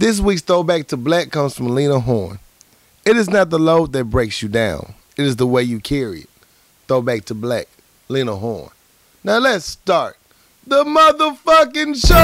This week's throwback to black comes from Lena Horne. It is not the load that breaks you down, it is the way you carry it. Throwback to black, Lena Horne. Now let's start the motherfucking show!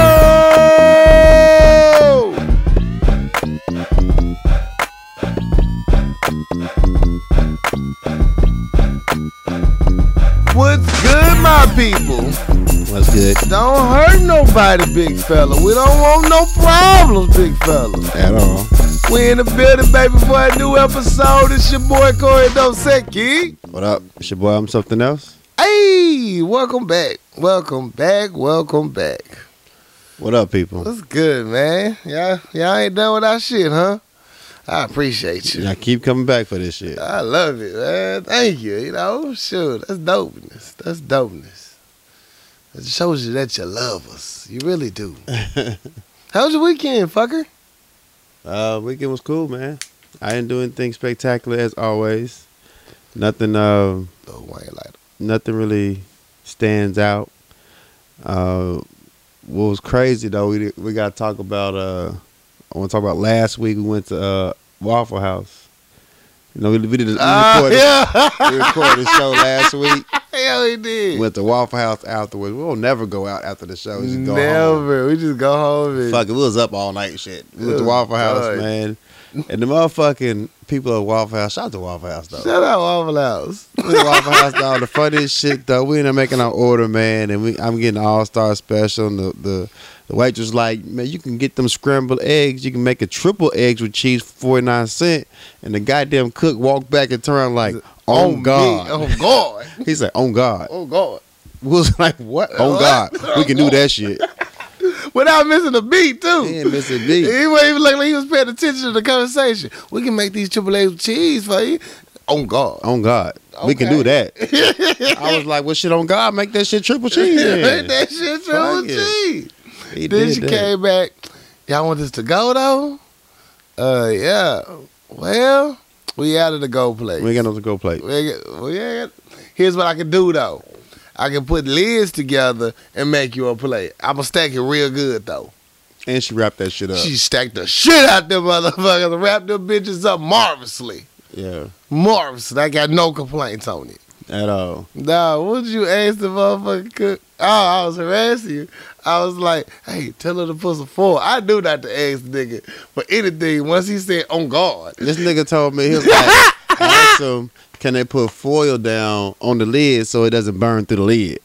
What's good, my people? What's good? Don't hurt nobody, big fella. We don't want no problems, big fella. At all. We in the building, baby, for a new episode. It's your boy Corey Dosecki. What up? It's your boy, I'm something else. Hey, welcome back. Welcome back. Welcome back. What up, people? What's good, man? Y'all, y'all ain't done with our shit, huh? I appreciate you. Y'all keep coming back for this shit. I love it, man. Thank you. You know, sure, that's dopeness. That's dopeness. It shows you that you love us. You really do. How's your weekend, fucker? uh, weekend was cool, man. I didn't do anything spectacular as always. Nothing. Uh, nothing really stands out. Uh, what was crazy though? We we got to talk about. Uh, I want to talk about last week. We went to uh, Waffle House. You know, we, we did. We Ah, recorded, yeah. we recorded the show last week. Hell, he did. Went to Waffle House afterwards. We'll never go out after the show. We just go home. Never. We just go home and Fuck it, we was up all night shit. We went to Waffle House, God. man. And the motherfucking people at Waffle House, shout out to Waffle House though. Shout out Waffle House. We went to Waffle House, dog. The funniest shit though. We end up making our order, man, and we I'm getting all star special. And the, the the waitress like, man, you can get them scrambled eggs. You can make a triple eggs with cheese for forty nine cent. And the goddamn cook walked back and turned like, oh, me. God. On God. He said, on God. Oh God. We was like, what? What? God. We can do that shit. Without missing a beat too. He ain't missing a beat. He wasn't even looking like he was paying attention to the conversation. We can make these triple with cheese for you. On God. On God. We can do that. I was like, well, shit on God, make that shit triple cheese. Make that shit Fuck triple it. cheese. He Then did she that. came back. Y'all want this to go though? Uh yeah. Well, we out of the go place. We ain't got no to go plate. We ain't got- well, yeah. Here's what I can do though. I can put lids together and make you a plate. I'ma stack it real good though. And she wrapped that shit up. She stacked the shit out them motherfuckers and wrapped them bitches up marvelously. yeah, Marvelous. I got no complaints on it. at all. Nah, what did you ask the motherfucker cook? Oh, I was harassing you. I was like, hey, tell her to put some foil. I knew not to ask the nigga for anything once he said, oh, on guard. This nigga told me, he was like, him, can they put foil down on the lid so it doesn't burn through the lid?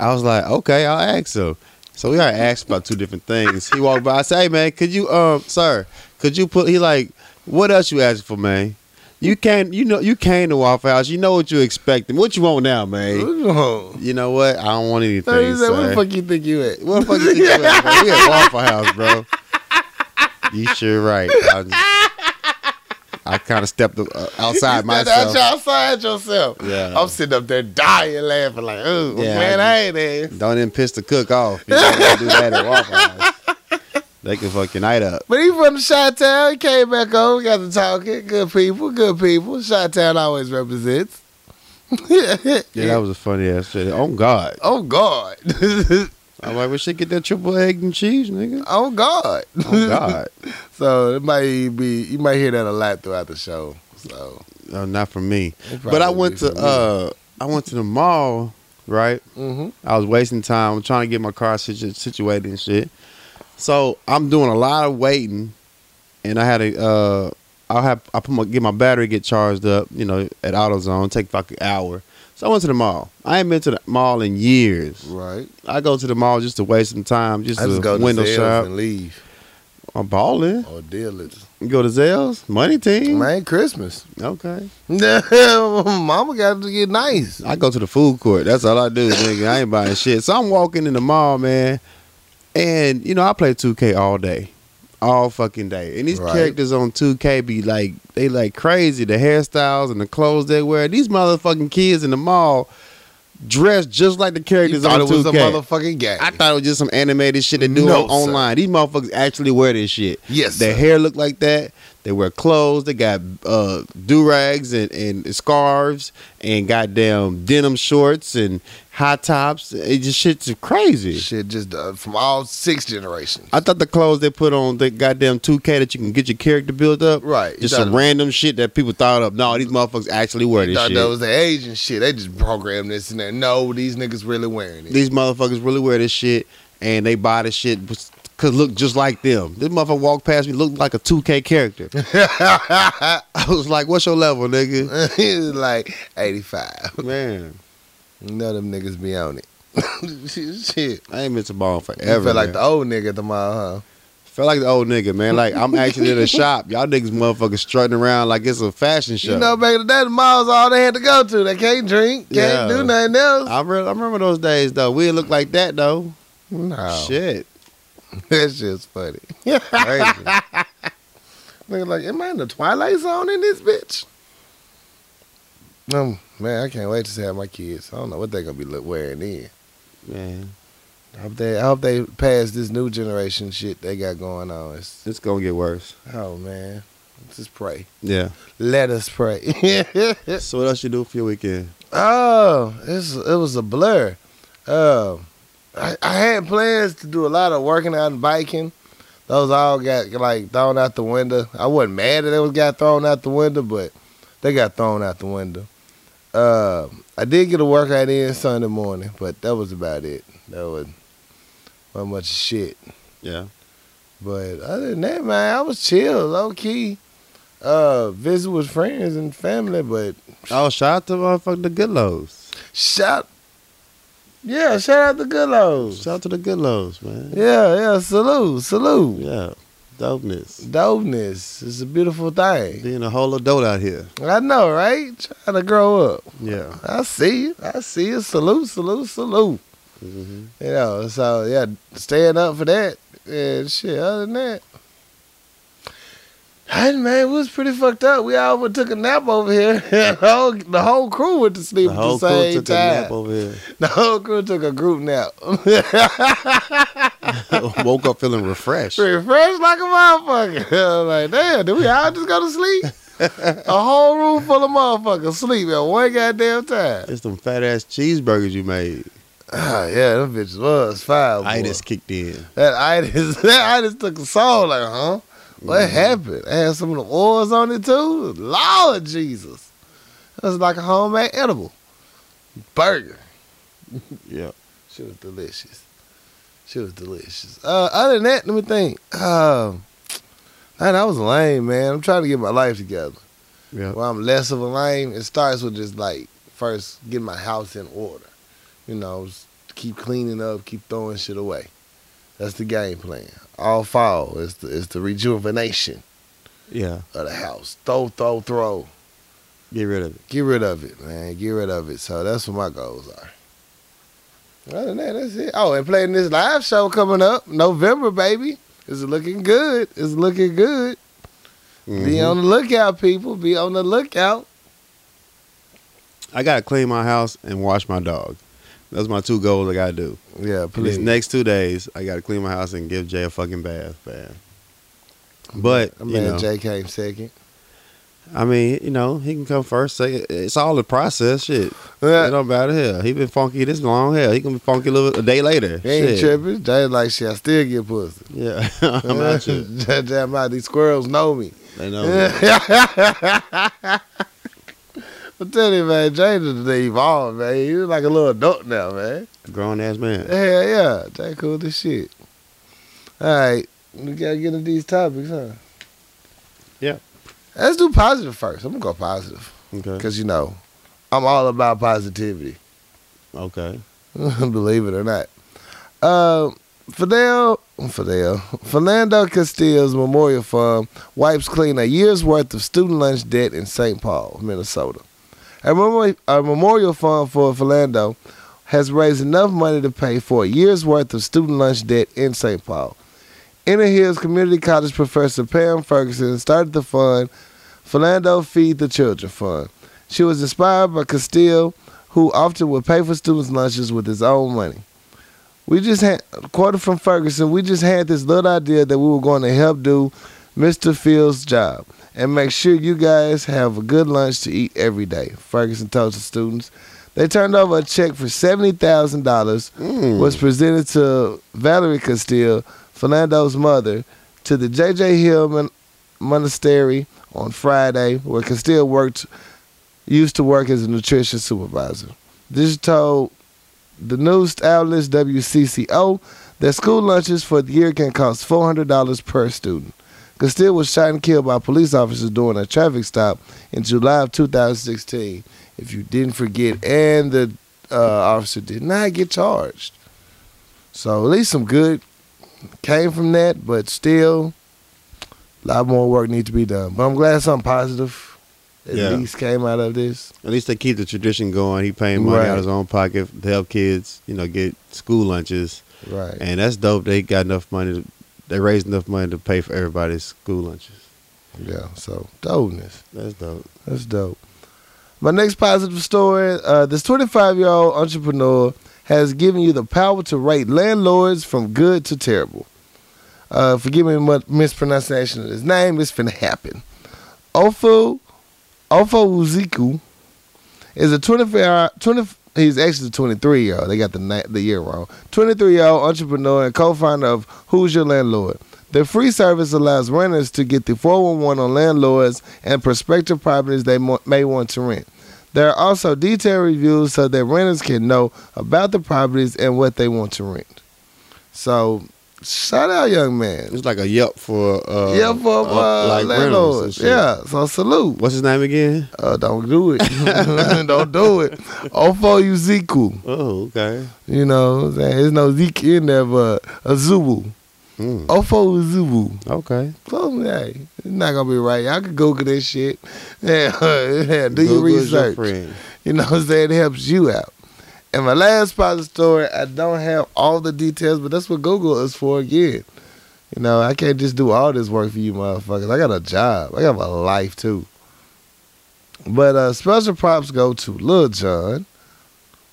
I was like, okay, I'll ask him. So we already asked about two different things. He walked by, I say, hey, man, could you, um, sir, could you put, he like, what else you asking for, man? You can't, you know, you came to Waffle House. You know what you expecting. What you want now, man? What You know what? I don't want anything, said, sir. the fuck you think you at? What the fuck you think you at, bro? We at Waffle House, bro. You sure right. I, kind of stepped uh, outside myself. out outside yourself. Yeah. I'm sitting up there dying laughing like, oh, Yeah, man, I ain't there. Don't even piss the cook off. You don't do that at Waffle House. They can fuck your night up. But he from the Shot Town. He came back home. We got to talking. Good people. Good people. Shot Town always represents. Yeah, that was a funny ass shit. Oh God. oh God. I'm like, we should get that triple egg and cheese, nigga. oh God. Oh God. So it might be you might hear that a lot throughout the show. So No, not for me. But I went to uh I went to the mall, right? Mhm. I was wasting time I'm trying to get my car situ- situated and shit. So I'm doing a lot of waiting, and I had a uh, I have I put my get my battery get charged up, you know, at AutoZone, take like an hour. So I went to the mall. I ain't been to the mall in years. right. I go to the mall just to waste some time, just I to go window sales shop. and leave I'm balling. or dealers. Go to Zales, money team. Man, Christmas. Okay. Mama got to get nice. I go to the food court. That's all I do, nigga. I ain't buying shit. So I'm walking in the mall, man, and you know I play 2K all day, all fucking day. And these Right. characters on 2K be like, they like crazy. The hairstyles and the clothes they wear. These motherfucking kids in the mall dressed just like the You characters thought on it was a 2K. motherfucking game. I thought it was just some animated shit they do No, on- sir. online. These motherfuckers actually wear this shit. yes. Their sir. hair look like that. They wear clothes. They got uh, do rags and, and scarves and goddamn denim shorts and high tops. It just shit's crazy. Shit, just uh, from all six generations. I thought the clothes they put on the goddamn 2K that you can get your character built up. Right. Just some random shit that people thought of. No, these motherfuckers actually wear this thought shit. that was the Asian shit. They just programmed this and that. No, these niggas really wearing it. these motherfuckers really wear this shit and they buy this shit because look just like them. This motherfucker walked past me, looked like a 2K character. I was like, what's your level, nigga? he was like 85. Man, You know them niggas be on it. shit. I ain't missed a ball You forever. feel like man. the old nigga at the mall, huh? Felt like the old nigga, man. Like, I'm actually in a shop. Y'all niggas motherfuckers strutting around like it's a fashion show. You know, back in the day, the malls all they had to go to. They can't drink, can't Yeah. do nothing else. I, re- I remember those days, though. We didn't look like that, though. no, Shit. that shit's funny. Nigga, like, am I in the Twilight Zone in this bitch? Um, man, I can't wait to see how my kids. I don't know what they're gonna be look- wearing then. man, I hope they, I hope they pass this new generation shit they got going on. It's, it's going to get worse. oh man, just pray. Yeah. Let us pray. So, what else you do for your weekend? oh, it's, it was a blur. Um, I, I had plans to do a lot of working out and biking. Those all got like thrown out the window. I wasn't mad that was got thrown out the window, but they got thrown out the window. Uh, I did get a workout in Sunday morning, but that was about it. That was not much shit. Yeah. But other than that, man, I was chill, low key. Uh, visit with friends and family, but Oh, shout out to motherfucking the Goodlows. shout, yeah, shout out to Goodlows. Shout out to the Goodlows, man. Yeah, yeah, salute, salute. Yeah. Dopeness. Dopeness It's a beautiful thing. Being a whole adult out here. I know, right? Trying to grow up. Yeah. I see you. I see you. Salute, salute, salute. hmm You know, so yeah, staying up for that. And shit, other than that. Hey man, we was pretty fucked up. We all took a nap over here. the, whole, the whole crew went to sleep The at the same took a time. nap over here. The whole crew took a group nap. Woke up feeling refreshed. Refreshed like a motherfucker. Like, damn, did we all just go to sleep? a whole room full of motherfuckers sleep at one goddamn time. It's them fat ass cheeseburgers you made. Ah, yeah, them bitches was fire. boy. Itis kicked in. That itis, that itis took a soul. Like, huh? What Mhm. happened? I had some of the oils on it too. Lord Jesus, it was like a homemade edible burger. Yeah. She was delicious. She was delicious. Uh, other than that, let me think. Um, man, that was lame, man. I'm trying to get my life together. Yeah. Well, I'm less of a lame. It starts with just like first getting my house in order. You know, just keep cleaning up, keep throwing shit away. That's the game plan. All fall is the, is the rejuvenation Yeah. of the house. Throw, throw, throw. Get rid of it. Get rid of it, man. Get rid of it. So that's what my goals are. Other than that, that's it. Oh, and playing this live show coming up November, baby. It's looking good. It's looking good. Be Mhm. on the lookout, people. Be on the lookout. I gotta clean my house and wash my dog. Those my two goals I gotta do. Yeah, please. These next two days, I gotta clean my house and give Jay a fucking bath, man. But I mean, you know, Jay came second. I mean, you know, he can come first. Second. It's all the process. Shit, it don't matter. Hell, he been funky this long. Hell, he can be funky a little a day later. He ain't Shit. tripping. Jay like shit. I still get pussy. Yeah, I'm out Jay, I'm. These squirrels know me. They know. I'm telling you, man, Jay done evolved, man. He's like a little adult now, man. Grown ass man. Hell yeah. Jay cool as shit. All right. We gotta get into these topics, huh? Yeah. Let's do positive first. I'm gonna go positive. Okay. Because, you know, I'm all about positivity. Okay. believe it or not. Uh, Fidel, Fidel, Philando Castile's Memorial Fund wipes clean a year's worth of student lunch debt in St. Paul, Minnesota. A, memori- a memorial fund for Philando has raised enough money to pay for a year's worth of student lunch debt in St. Paul. Inver Hills Community College professor Pam Ferguson started the fund, Philando Feed the Children Fund. She was inspired by Castile, who often would pay for students' lunches with his own money. We just had, quoted from Ferguson, we just had this little idea that we were going to help do Mr. Phil's job and make sure you guys have a good lunch to eat every day. Ferguson told the students. They turned over a check for seventy thousand dollars, Mm. was presented to Valerie Castile, Philando's mother, to the J.J. Hill Mon- Monastery on Friday, where Castile worked, used to work as a nutrition supervisor. This told the news outlets WCCO that school lunches for the year can cost four hundred dollars per student. Castile was shot and killed by police officers during a traffic stop in July of 2016. If you didn't forget, and the uh, officer did not get charged. So at least some good came from that, but still, a lot more work needs to be done. But I'm glad something positive at Yeah. least came out of this. At least they keep the tradition going. He paying money Right. out of his own pocket to help kids, you know, get school lunches, Right. and that's dope. They got enough money. To, they raised enough money to pay for everybody's school lunches. Yeah. So dopeness. That's dope. That's dope. My next positive story: uh, this 25 year old entrepreneur has given you the power to rate landlords from good to terrible. Uh, forgive me my mispronunciation of his name. It's finna happen. Ofo, Ofo Uziku is a 24 20, he's actually 23 year old. They got the na- the year wrong. 23 year old entrepreneur and co-founder of Who's Your Landlord. The free service allows renters to get the 411 on landlords and prospective properties they mo- may want to rent. There are also detailed reviews so that renters can know about the properties and what they want to rent. So, shout out, young man. It's like a Yelp for uh, yeah, for uh, like rentals landlords. Yeah, so salute. What's his name again? Uh, don't do it. don't do it. Ofo Uziku. Oh, okay. You know what I'm saying? There's no Zeke in there, but a Zubu. Mm, Ofo Zubu. okay. So, hey, it's not going to be right. Y'all can Google this shit. Yeah, yeah do your your research. friend. You know what I'm saying? It helps you out. And my last part of the story, I don't have all the details, but that's what Google is for again. You know, I can't just do all this work for you motherfuckers. I got a job. I got a life too. But uh special props go to Lil Jon,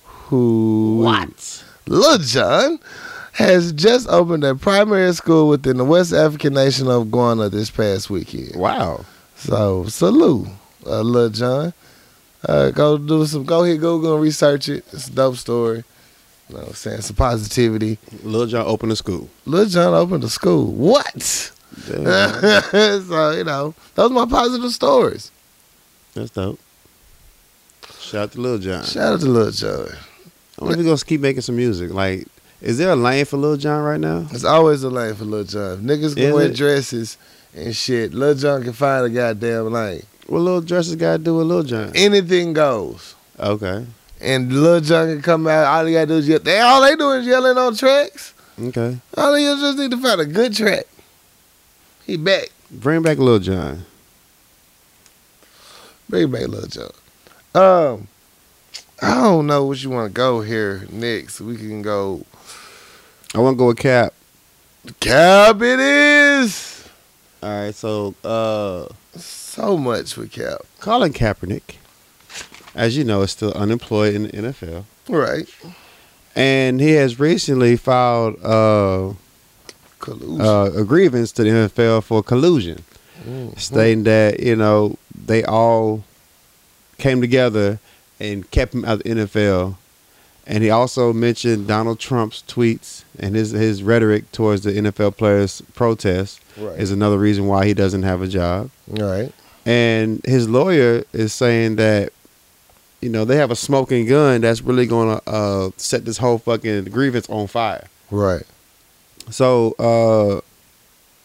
who What? Lil Jon has just opened a primary school within the West African nation of Ghana this past weekend. Wow. So salute, uh, Lil Jon. Uh, go do some. Go hit Google and research it. It's a dope story. You know, what I'm saying some positivity. Lil Jon opened a school. Lil Jon opened a school. What? So you know, those are my positive stories. that's dope. Shout out to Lil Jon. Shout out to Lil Jon. I wonder if he's gonna keep making some music. Like, is there a lane for Lil Jon right now? There's always a lane for Lil Jon. Niggas can Is wear it? dresses and shit. Lil Jon can find a goddamn lane. What little dresses got to do with Lil Jon? Anything goes. Okay. And Lil Jon can come out. All he gotta do is yell. They all they do is yelling on tracks. Okay. All he just need to find a good track. He back. Bring back Lil Jon. Bring back Lil Jon. Um, I don't know what you want to go here next. We can go. I want to go with Cap. Cap it is. All right. So, uh, So much for Cap. Colin Kaepernick, as you know, is still unemployed in the NFL, Right. and he has recently filed uh, Collusion. uh, a grievance to the NFL for collusion. Mhm. stating that you know they all came together and kept him out of the NFL. And he also mentioned Donald Trump's tweets and his his rhetoric towards the NFL players' protest Right. is another reason why he doesn't have a job. right. And his lawyer is saying that you know they have a smoking gun that's really going to uh, set this whole fucking grievance on fire. Right. So uh,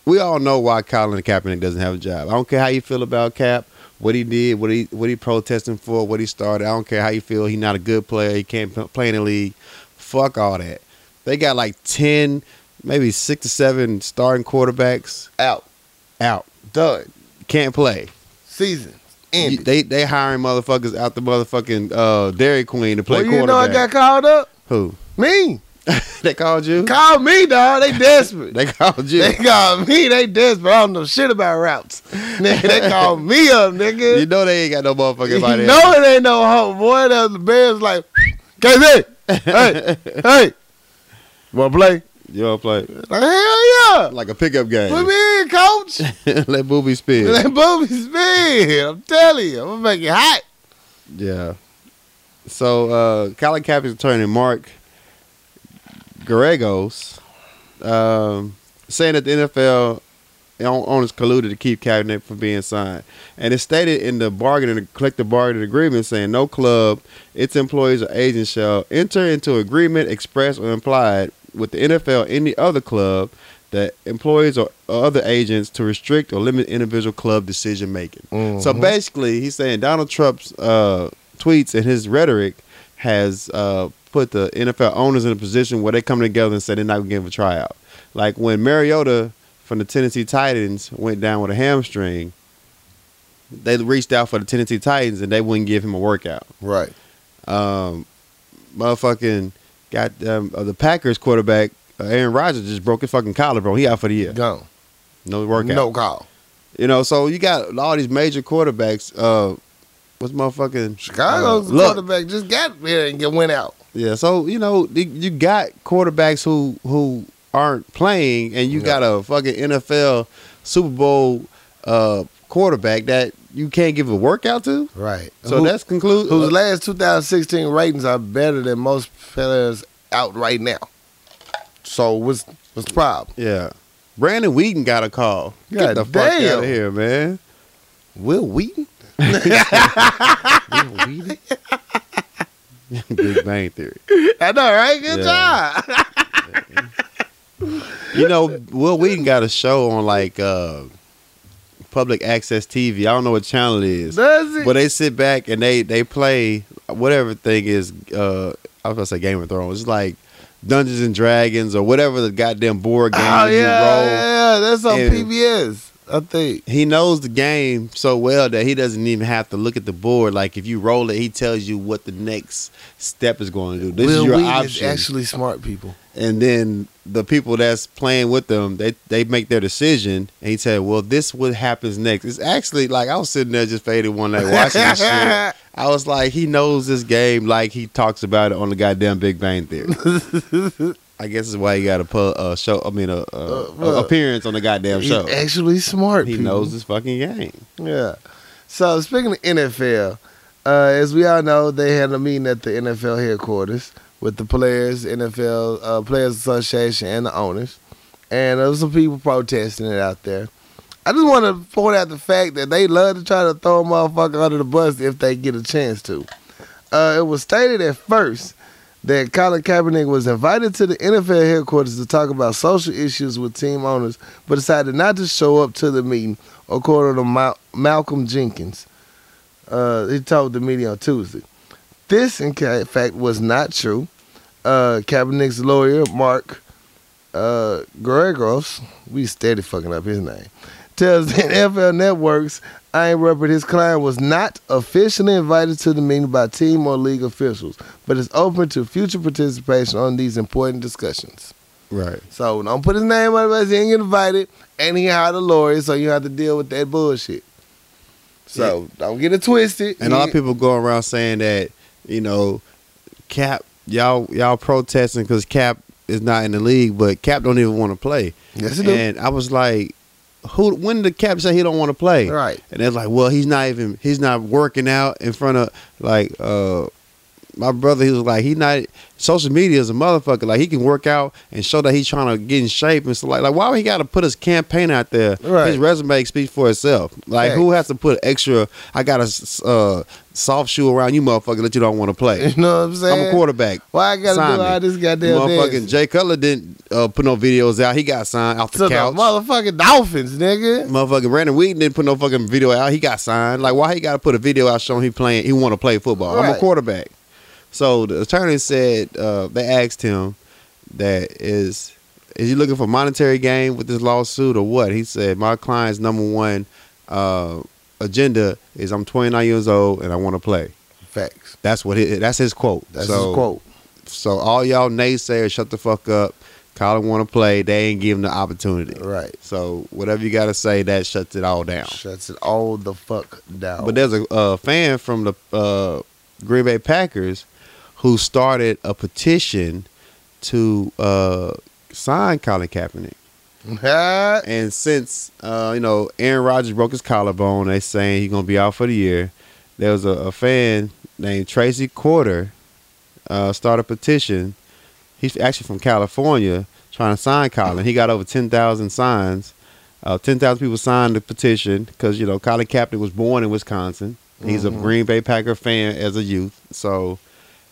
we all know why Colin Kaepernick doesn't have a job. I don't care how you feel about Cap, what he did, what he what he protesting for, what he started. I don't care how you feel. He's not a good player. He can't play in the league. Fuck all that. They got like ten, maybe six to seven starting quarterbacks Out. out. Done. Can't play. Season. You- Ended. They they hiring motherfuckers out the motherfucking uh, Dairy Queen to play well, you know I got called up? Who? Me. they called you? Call me, dog. They desperate. They called you. They called me. They desperate. I don't know shit about routes. Nigga, they called me up, nigga. You know they ain't got no motherfucking You body. know it ain't no hope, boy. That the Bears like, KZ, hey, hey. Wanna play? You to play Like hell yeah. like a pickup game? Put me in, coach. Let Booby spin. Let booby spin. I'm telling you, I'm gonna make it hot. Yeah. So uh Colin Kaepernick's attorney Mark Geragos um, saying that the NFL owners colluded to keep Kaepernick from being signed. And it's stated in the bargaining collective bargaining agreement saying no club, its employees or agents shall enter into agreement express or implied with the NFL any other club that employees or other agents to restrict or limit individual club decision making. So Mhm. basically, he's saying Donald Trump's uh, tweets and his rhetoric has uh, put the NFL owners in a position where they come together and say they're not going to give a tryout. Like when Mariota from the Tennessee Titans went down with a hamstring, they reached out for the Tennessee Titans and they wouldn't give him a workout. Right. Um, motherfucking got um, uh, the Packers quarterback uh, Aaron Rodgers just broke his fucking collarbone. He out for the year. Gone. No workout. No call. You know, so you got all these major quarterbacks. Uh, what's motherfucking Chicago's uh, quarterback just got here and get went out. Yeah, so you know you- you got quarterbacks who who aren't playing, and you Yeah. got a fucking NFL Super Bowl uh, quarterback that you can't give a workout to. Right. So Who- that's conclude. whose last 2016 ratings are better than most players out right now. So what's what's the problem? yeah, Brandon Weeden got a call. Get God the fuck out of here, man. Wil Wheaton? Big Bang Theory. I know, right? Good Yeah. job. You know, Wil Wheaton got a show on like uh, public access TV. I don't know what channel it is. Does it? But they sit back and they they play whatever thing is. Uh, I was gonna say Game of Thrones. It's like Dungeons and Dragons or whatever the goddamn board game oh you yeah, roll. yeah, that's on And- PBS. I think. He knows the game so well that he doesn't even have to look at the board. Like if you roll it, he tells you what the next step is going to do. This Will is your Wheaton option. is actually smart people. And then the people that's playing with them, they they make their decision, and he said, "Well, this what happens next." It's actually like I was sitting there just faded one night watching this shit. I was like, he knows this game like he talks about it on the goddamn Big Bang Theory. I guess is why he got a pu- uh, show. I mean, a, Uh, appearance on the goddamn He's show. actually smart. He people. knows this fucking game. Yeah. So speaking of NFL, uh, as we all know, they had a meeting at the NFL headquarters with the players, NFL uh, Players Association, and the owners, and there was some people protesting it out there. I just want to point out the fact that they love to try to throw a motherfucker under the bus if they get a chance to. Uh, it was stated at first that Colin Kaepernick was invited to the NFL headquarters to talk about social issues with team owners, but decided not to show up to the meeting, according to Mal- Malcolm Jenkins. Uh, he told the media on Tuesday. This, in fact, was not true. Uh, Kaepernick's lawyer, Mark uh, Gregos, we steady fucking up his name, tells the NFL Networks Ian Rapoport his client was not officially invited to the meeting by team or league officials, but is open to future participation on these important discussions. Right. So don't put his name on it. He ain't get invited, and he hired a lawyer, so you have to deal with that bullshit. So don't get it twisted. And a lot of people go around saying that you know, Cap, y'all y'all protesting because Cap is not in the league, but Cap don't even want to play. yes. And I was like, who? When did Cap say he don't want to play? Right. And they're like, well, he's not even he's not working out in front of like uh my brother. He was like, he not social media is a motherfucker. Like he can work out and show that he's trying to get in shape and stuff like. Like why would he got to put his campaign out there? Right. His resume speaks for itself. Like who has to put extra? I got a uh, soft shoe around you, motherfucker, that you don't want to play. You know what I'm saying? I'm a quarterback. Why I gotta Sign do me. all this goddamn Motherfucking dancing? Jay Cutler didn't uh, put no videos out. He got signed off the to the motherfucking Dolphins, nigga. Motherfucking Brandon Weeden didn't put no fucking video out. He got signed. Like, why he got to put a video out showing he playing? He want to play football. I'm a quarterback. So the attorney said uh, they asked him that is is he looking for monetary gain with this lawsuit or what? He said my client's number one uh, agenda is I'm 29 years old and I want to play. Facts. That's what he, that's his quote. That's so, his quote. So all y'all naysayers, shut the fuck up. Colin want to play. They ain't give him the opportunity. Right. So whatever you got to say, that shuts it all down. Shuts it all the fuck down. But there's a uh, fan from the uh, Green Bay Packers who started a petition to uh, signed Colin Kaepernick. And since uh, you know Aaron Rodgers broke his collarbone, they saying he's gonna be out for the year. There was a, a fan named Tracy Quarter uh, started a petition. He's actually from California, trying to sign Colin. He got over ten thousand signs. Uh, ten thousand people signed the petition because you know Colin Kaepernick was born in Wisconsin. He's a Mhm. Green Bay Packer fan as a youth, so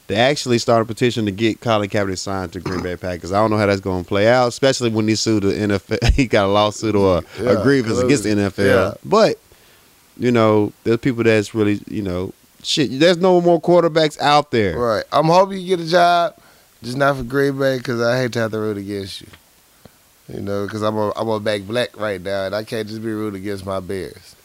they actually started a petition to get Colin Kaepernick signed to Green Bay Packers. I don't know how that's going to play out, especially when he sued the NFL. he got a lawsuit or a, Yeah, a grievance against the NFL. yeah. But you know, there's people that's really you know shit. There's no more quarterbacks out there. right. I'm hoping you get a job, just not for Green Bay, because I hate to have to root against you. You know, because I'm a, I'm a back black right now, and I can't just be rooting against my Bears.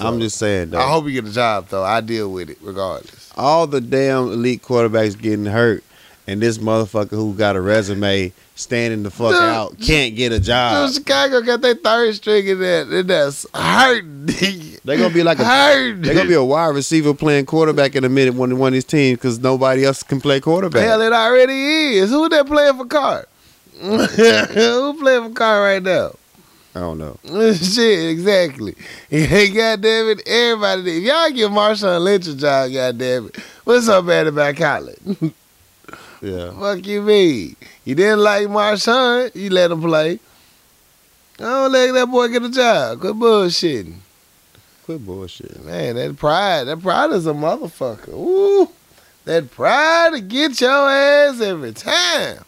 So, I'm just saying though. I hope you get a job though. I deal with it regardless. all the damn elite quarterbacks getting hurt, and this motherfucker who got a resume standing the fuck Dude, out can't get a job. Dude, Chicago got their third string in that, and that's hurting. They're gonna be like a hurting. They're gonna be a wide receiver playing quarterback in a minute when one of these teams because nobody else can play quarterback. Hell, it already is. Who that playing for Carr? Who playing for Carr right now? I don't know. Shit, exactly. Hey, goddamn it, everybody. If y'all give Marshawn Lynch a job, goddamn it, what's so bad about Colin? Yeah, Fuck you mean? You didn't like Marshawn, you let him play. I don't let that boy get a job. Quit bullshitting. quit bullshitting. Man, that pride, that pride is a motherfucker. Ooh, that pride to get your ass every time.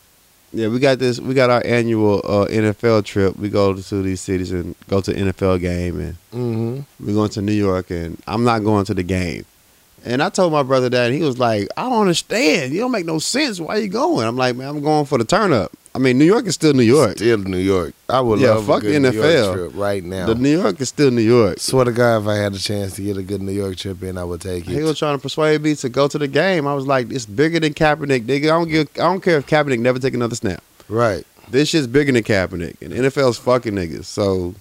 Yeah, we got this. We got our annual uh, NFL trip. We go to these cities and go to NFL game, and Mm-hmm. we're going to New York, and I'm not going to the game. And I told my brother that, and he was like, "I don't understand. You don't make no sense. Why are you going?" I'm like, "Man, I'm going for the turn up. I mean, New York is still New York. Still New York. I would Yeah, love fuck a good the NFL. trip right now. The New York is still New York." Swear to God, if I had a chance to get a good New York trip in, I would take it. He was trying to persuade me to go to the game. I was like, "It's bigger than Kaepernick, nigga. I don't give. I don't care if Kaepernick never take another snap. Right. This shit's bigger than Kaepernick, and NFL's fucking niggas. So,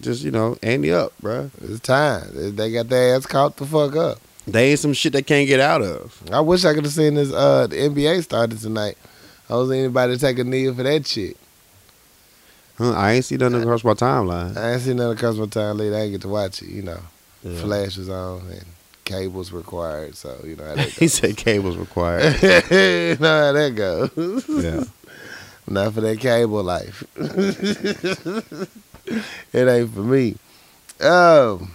just you know, ante up, bro. It's time. They got their ass caught the fuck up. They ain't some shit they can't get out of. I wish I could have seen this. Uh, the NBA started tonight. I was anybody take a knee for that shit. Huh, I ain't see nothing across my timeline. I ain't seen nothing of my timeline. I ain't get to watch it. You know, Yeah. flash was on and cables required. So you know how that he said cables required. you know how that goes. yeah. Not for that cable life. it ain't for me. Um,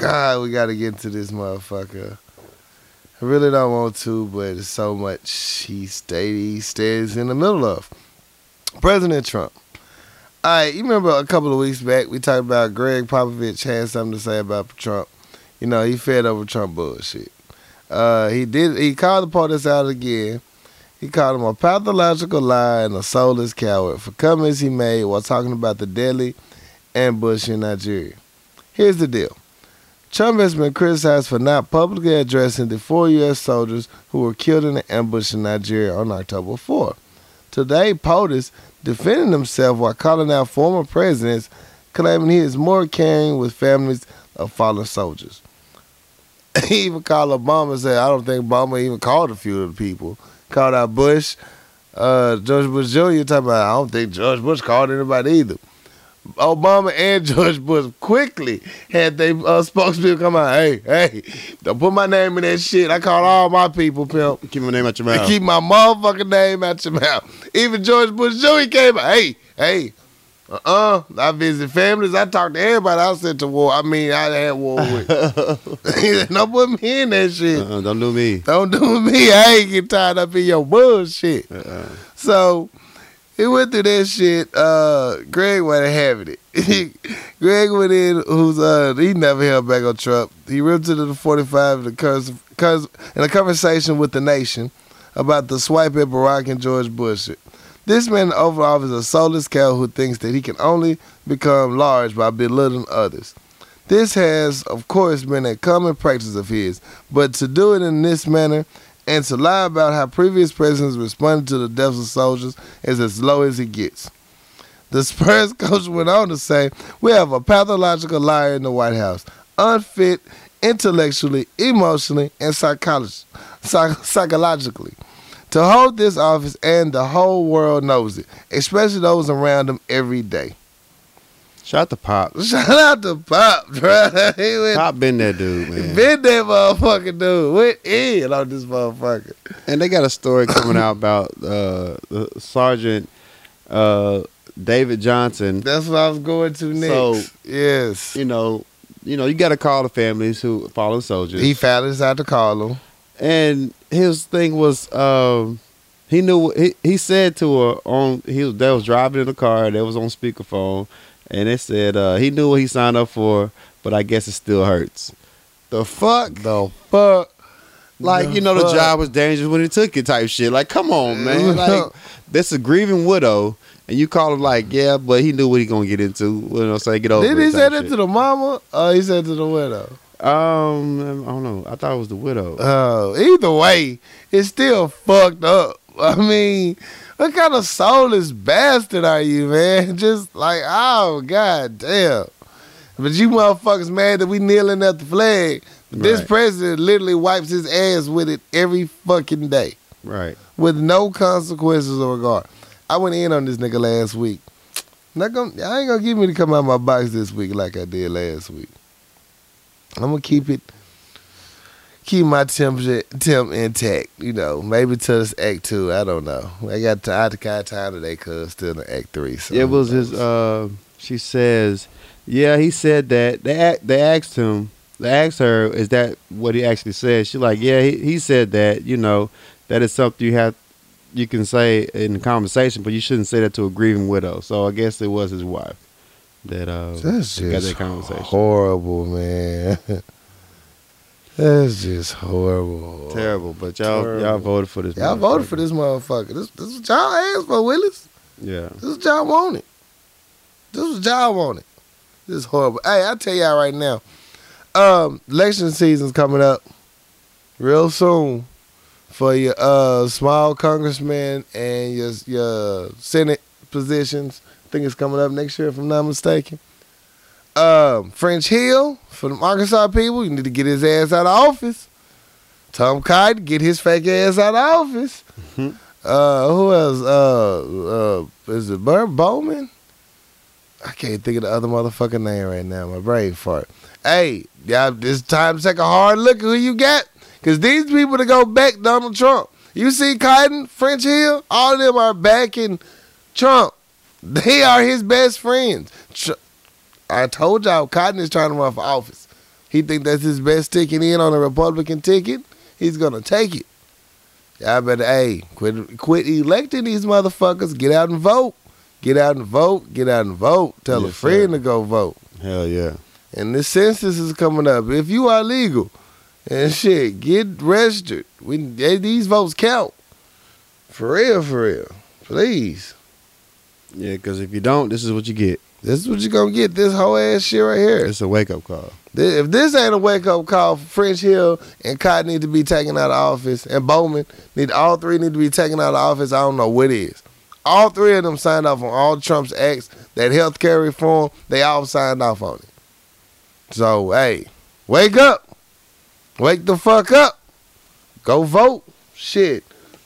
God, we got to get to this motherfucker. I really don't want to, but it's so much he stayed, he stays in the middle of. President Trump. All right, you remember a couple of weeks back we talked about Gregg Popovich had something to say about Trump. You know, he fed over Trump bullshit. Uh, he did. He called the police out again. He called him a pathological liar and a soulless coward for comments he made while talking about the deadly ambush in Nigeria. Here's the deal. Trump has been criticized for not publicly addressing the four U.S. soldiers who were killed in an ambush in Nigeria on October 4. Today, POTUS defended himself while calling out former presidents, claiming he is more caring with families of fallen soldiers. He even called Obama and said, I don't think Obama even called a few of the people. Called out Bush, uh, George Bush Jr. talking about, I don't think George Bush called anybody either. Obama and George Bush quickly had they uh, spokespeople come out, hey, hey, don't put my name in that shit. I call all my people, pimp. Keep my name out your mouth. keep my motherfucking name out your mouth. Even George Bush Jr. came out, hey, hey, uh-uh. I visit families. I talk to everybody I sent to war. I mean, I had war with. Don't put me in that shit. Uh-uh, don't do me. Don't do me. I ain't get tied up in your bullshit. Uh-uh. So he went through that shit. Uh, Greg wasn't having it. Greg went in, who's uh, he never held back on Trump. He ripped into the 45 in cons- in a conversation with the nation about the swipe at Barack and George Bush. This man in the Oval Office is a soulless cow who thinks that he can only become large by belittling others. This has, of course, been a common practice of his, but to do it in this manner and to lie about how previous presidents responded to the deaths of soldiers is as low as it gets. The Spurs coach went on to say, We have a pathological liar in the White House, unfit intellectually, emotionally, and psych- psychologically to hold this office, and the whole world knows it, especially those around him every day. Shout out to Pop. Shout out to Pop, bro. he went, Pop been that dude, man. been that motherfucker dude. Went in on this motherfucker. And they got a story coming out about uh, the Sergeant uh, David Johnson. That's what I was going to next. So- yes. You know, you know, you got to call the families who fallen soldiers. He found us out to call them. and his thing was, um, he knew he he said to her on he was they was driving in the car. They was on speakerphone, and they said uh, he knew what he signed up for, but I guess it still hurts. The fuck. The fuck? Like The you know, the job was dangerous when he took it, type shit. Like, come on, man. Like, that's a grieving widow, and you call him like, yeah, but he knew what he gonna get into. You know, what I'm saying get over. Did it he say that shit. to the mama? Or he said to the widow? Um, I don't know. I thought it was the widow. Oh, either way, it's still fucked up. I mean, what kind of soulless bastard are you, man? Just like, oh god damn. But you motherfuckers mad that we kneeling at the flag. This president literally wipes his ass with it every fucking day. right. With no consequences or regard. I went in on this nigga last week. Not gonna, I ain't gonna get me to come out my box this week like I did last week. I'm gonna keep it, keep my temperature temp intact. You know, maybe till this act two. I don't know. I got t- I got time today, cause still in act three. So It was his. Uh, she says, yeah, he said that. They they asked him. They asked her, is that what he actually said? She's like, yeah, he, he said that. You know, that is something you have, you can say in the conversation, but you shouldn't say that to a grieving widow. So I guess it was his wife that uh That's got that conversation. horrible, man. That's just horrible. Terrible, but y'all y'all voted for this. Y'all voted for this motherfucker. This, this is what y'all asked for, Willis. Yeah. This is what y'all wanted. This is what y'all wanted. This is horrible. Hey, I tell y'all right now, um, election season's coming up real soon for your uh small congressman and your your senate positions. I think it's coming up next year, if I'm not mistaken. Um, French Hill for the Arkansas people, you need to get his ass out of office. Tom Cotton, get his fake ass out of office. Mhm. Uh, who else? Uh, uh, is it Bert Bowman? I can't think of the other motherfucking name right now. My brain fart. Hey, y'all, it's time to take a hard look at who you got. Because these people that go back Donald Trump. You see Cotton, French Hill, all of them are backing Trump. They are his best friends. Tr- I told y'all Cotton is trying to run for office. He think that's his best ticket in on a Republican ticket. He's gonna take it. Y'all better, hey, quit, quit electing these motherfuckers. Get out and vote. Get out and vote. Get out and vote. Tell a friend sir. to go vote. Hell yeah. And this census is coming up. If you are legal and shit, get registered. We they, these votes count. For real, for real. Please. Yeah, because if you don't, this is what you get. This is what you're gonna get. This whole ass shit right here. It's a wake up call. If this ain't a wake up call, French Hill and Cotton need to be taken out of office, and Bowman need all three need to be taken out of office. I don't know what is. All three of them signed off on all Trump's acts. That health care reform, they all signed off on it. So hey, wake up, wake the fuck up, go vote. Shit,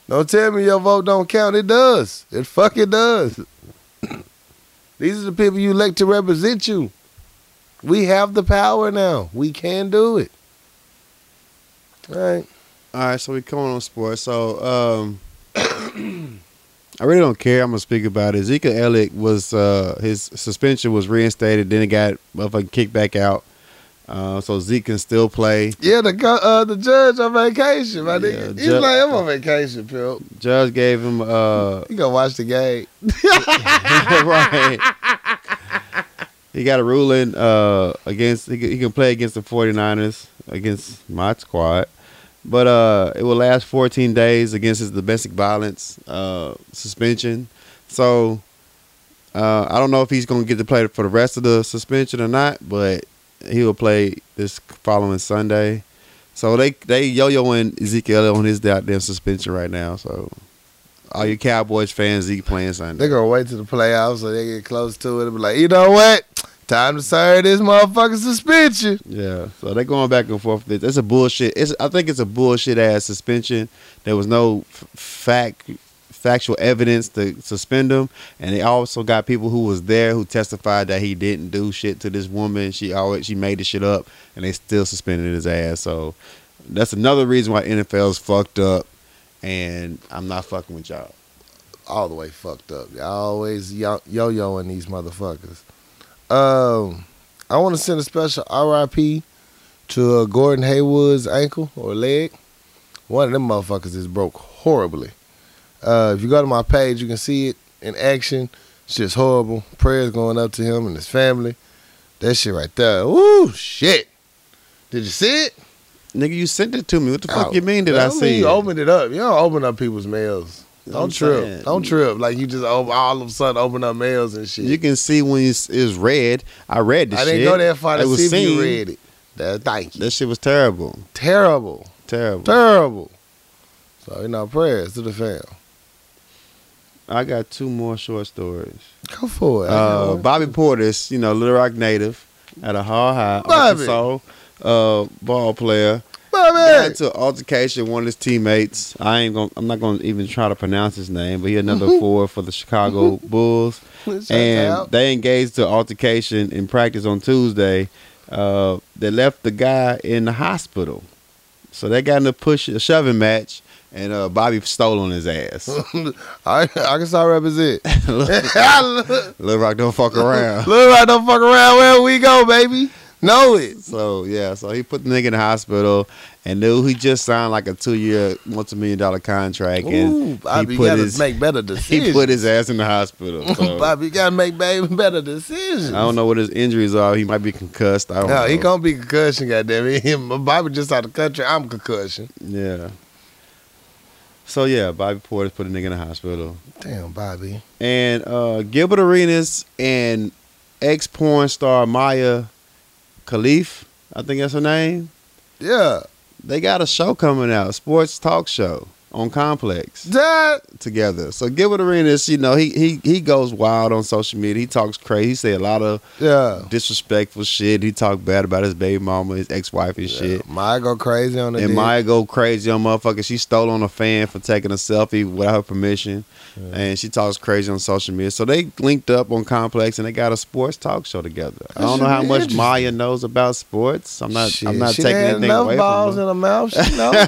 don't tell me your vote don't count. It does. It fucking does. These are the people you elect to represent you. We have the power now. We can do it. All right. All right, so we coming on sports. So um, I really don't care. I'm gonna speak about it. Zeke Elliott was uh, his suspension was reinstated. Then it got motherfucking kicked back out. Uh, so Zeke can still play. Yeah, the uh, the judge on vacation, my Yeah, nigga. He's ju- like, I'm on vacation, Phil. Judge gave him uh, You gonna watch the game. right. He got a ruling uh, against he, can- he can play against the 49ers against my squad. But uh, it will last 14 days against his domestic violence uh, suspension. So uh, I don't know if he's going to get to play for the rest of the suspension or not, but he will play this following Sunday. So they they yo-yoing Ezekiel on his goddamn suspension right now. So all you Cowboys fans, Zeke playing Sunday. They're gonna wait till the playoffs so they get close to it and be like, you know what? Time to serve this motherfucker suspension. Yeah, so they're going back and forth. It's a bullshit. It's I think it's a bullshit ass suspension. There was no f- fact factual evidence to suspend him, and they also got people who was there who testified that he didn't do shit to this woman. She always she made the shit up, and they still suspended his ass. So that's another reason why NFL's fucked up, and I'm not fucking with y'all. All the way fucked up. Y'all always yo yoing these motherfuckers. Um, I want to send a special RIP to uh, Gordon Hayward's ankle or leg. One of them motherfuckers is broke horribly. Uh, if you go to my page, you can see it in action. It's just horrible. Prayers going up to him and his family. That shit right there. Ooh, shit. Did you see it? Nigga, you sent it to me. What the fuck Oh, you mean? Did that I see? You it? opened it up. You don't open up people's mails. I'm Don't trip. saying. Don't trip. Like you just all of a sudden open up mails and shit. You can see when it's, it's red. I read the I shit. I didn't go that far to see if you read it. That, thank you. That shit was terrible. Terrible. Terrible. Terrible. So, you know, prayers to the fam. I got two more short stories. Go for it. Uh. Bobby Portis, you know, Little Rock native, at a Hall High, Bobby. Arkansas, uh, ball player. Bobby. Got into altercation with one of his teammates. I ain't gonna. I'm not gonna even try to pronounce his name, but he had number four for the Chicago Bulls. And they engaged to altercation in practice on Tuesday. Uh, they left the guy in the hospital, so they got in a push a shoving match, and uh, Bobby stole on his ass. I, Arkansas represent. Look Little Rock don't fuck around. right, don't fuck around. Where we go, baby? Know it. So yeah, so he put the nigga in the hospital and knew he just signed like a two year, multi million dollar contract, Ooh, and Bobby, he put gotta his make better decisions. he put his ass in the hospital. So Bobby, you gotta make better decisions. I don't know what his injuries are. He might be concussed. I don't No, know. he gonna be concussion, goddamn it. Bobby just out the country. I'm concussion. Yeah. So yeah, Bobby Portis put a nigga in the hospital, Damn, Bobby. and uh, Gilbert Arenas and ex porn star Maya Khalif, I think that's her name. Yeah. They got a show coming out, a sports talk show on Complex. That together. So Gilbert Arenas, you know, he he he goes wild on social media. He talks crazy. He say a lot of yeah. disrespectful shit. He talk bad about his baby mama, his ex wife and shit. Maya go crazy on the And dick. Maya go crazy on motherfucker. She stole on a fan for taking a selfie without her permission. Yeah. And she talks crazy on social media. So they linked up on Complex and they got a sports talk show together. I don't know how much. Maya knows about sports. I'm not Shit, I'm not she taking anything enough away balls from in her mouth. She know.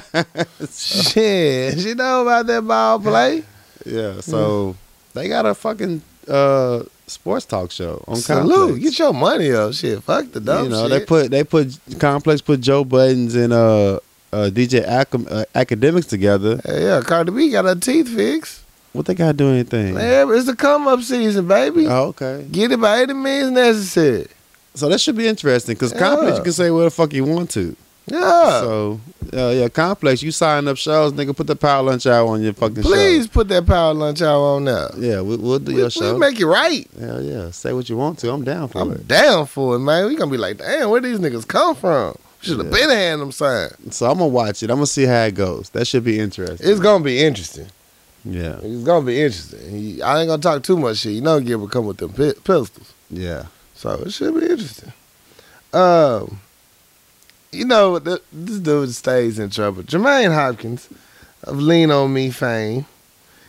Shit, she know about that ball play. Yeah. So they got a fucking uh sports talk show on Salute, Complex. get your money up. Shit, fuck the dumb you know, shit. they put they put Complex put Joe Buttons and uh, uh DJ Acam- uh, Akademiks together. Hey, yeah, Cardi B got her teeth fixed. What they got to do anything? Man, it's the come up season, baby. Oh, okay. Get it by any means necessary. So that should be interesting because Yeah. Complex you can say what the fuck you want to. Yeah. So uh, yeah, Complex, you sign up shows, nigga, put the power lunch out on your fucking Please put that power lunch out on there. Yeah, we, we'll do We, your show. we make it right. Hell yeah, say what you want to. I'm down for it. I'm down for it, man. We gonna be like, damn, where these niggas come from? Should have Yeah. been had them sign. So I'm gonna watch it. I'm gonna see how it goes. That should be interesting. It's gonna be interesting. yeah, It's gonna be interesting. I ain't gonna talk too much shit. You know, Gilbert come with them pistols, yeah. so it should be interesting. Um, you know, th- this dude stays in trouble. Jermaine Hopkins of Lean on Me fame.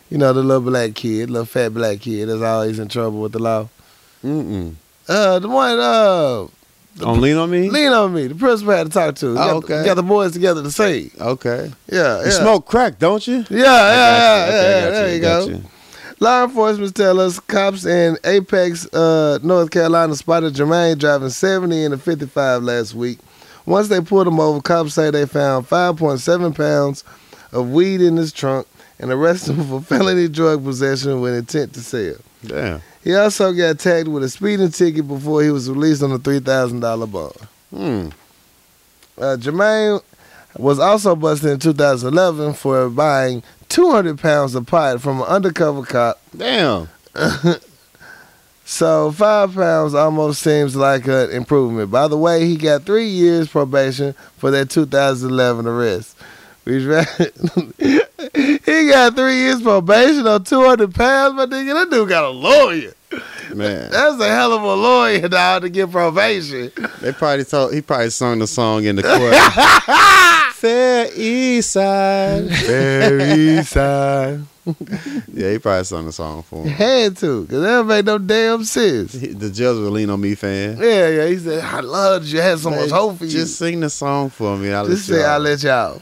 You know, the little black kid, little fat black kid that's always in trouble with the law. Mm-mm. Uh, the one, uh, On lean on me. Lean on Me, the principal had to talk to. Oh, got, okay. he got the boys together to sing. Okay. Yeah, yeah. You smoke crack, don't you? Yeah, yeah, yeah, you. yeah, Okay, got There you got go. Law enforcement tell us cops in Apex, uh, North Carolina spotted Jermaine driving 70 in a 55 last week. Once they pulled him over, cops say they found 5.7 pounds of weed in his trunk and arrested him for felony drug possession with intent to sell. Damn. He also got tagged with a speeding ticket before he was released on a $3,000 bond. Hmm. Uh, Jermaine was also busted in 2011 for buying 200 pounds of pot from an undercover cop. Damn. So five pounds almost seems like an improvement. By the way, he got three years probation for that 2011 arrest. Which he got three years probation on 200 pounds. My nigga, that dude got a lawyer. Man, That's a hell of a lawyer, dog, to get probation. they probably told he probably sung the song in the court. Fair East Side. Very side. Yeah, he probably sung the song for him. Had to, because that make no damn sense. He- The judge was a lean on me fan. Yeah, yeah. He said, I loved you. I had so much Man, hope for you. Just sing the song for me. I'll Just let say I'll let y'all.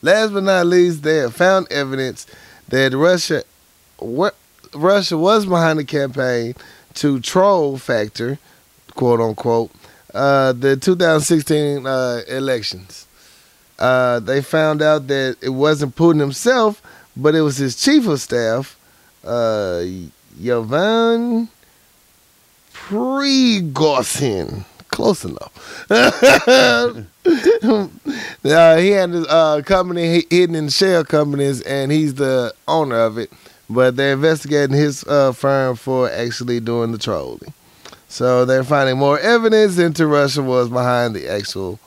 Last but not least, they have found evidence that Russia, what Russia was behind the campaign to troll factor, quote unquote, uh, the 2016 uh, elections. Uh, they found out that it wasn't Putin himself, but it was his chief of staff, uh, Yevhen Prigozhin. Close enough. uh, he had his uh, company hidden in shell companies, and he's the owner of it. But they're investigating his uh, firm for actually doing the trolling. So they're finding more evidence into Russia was behind the actual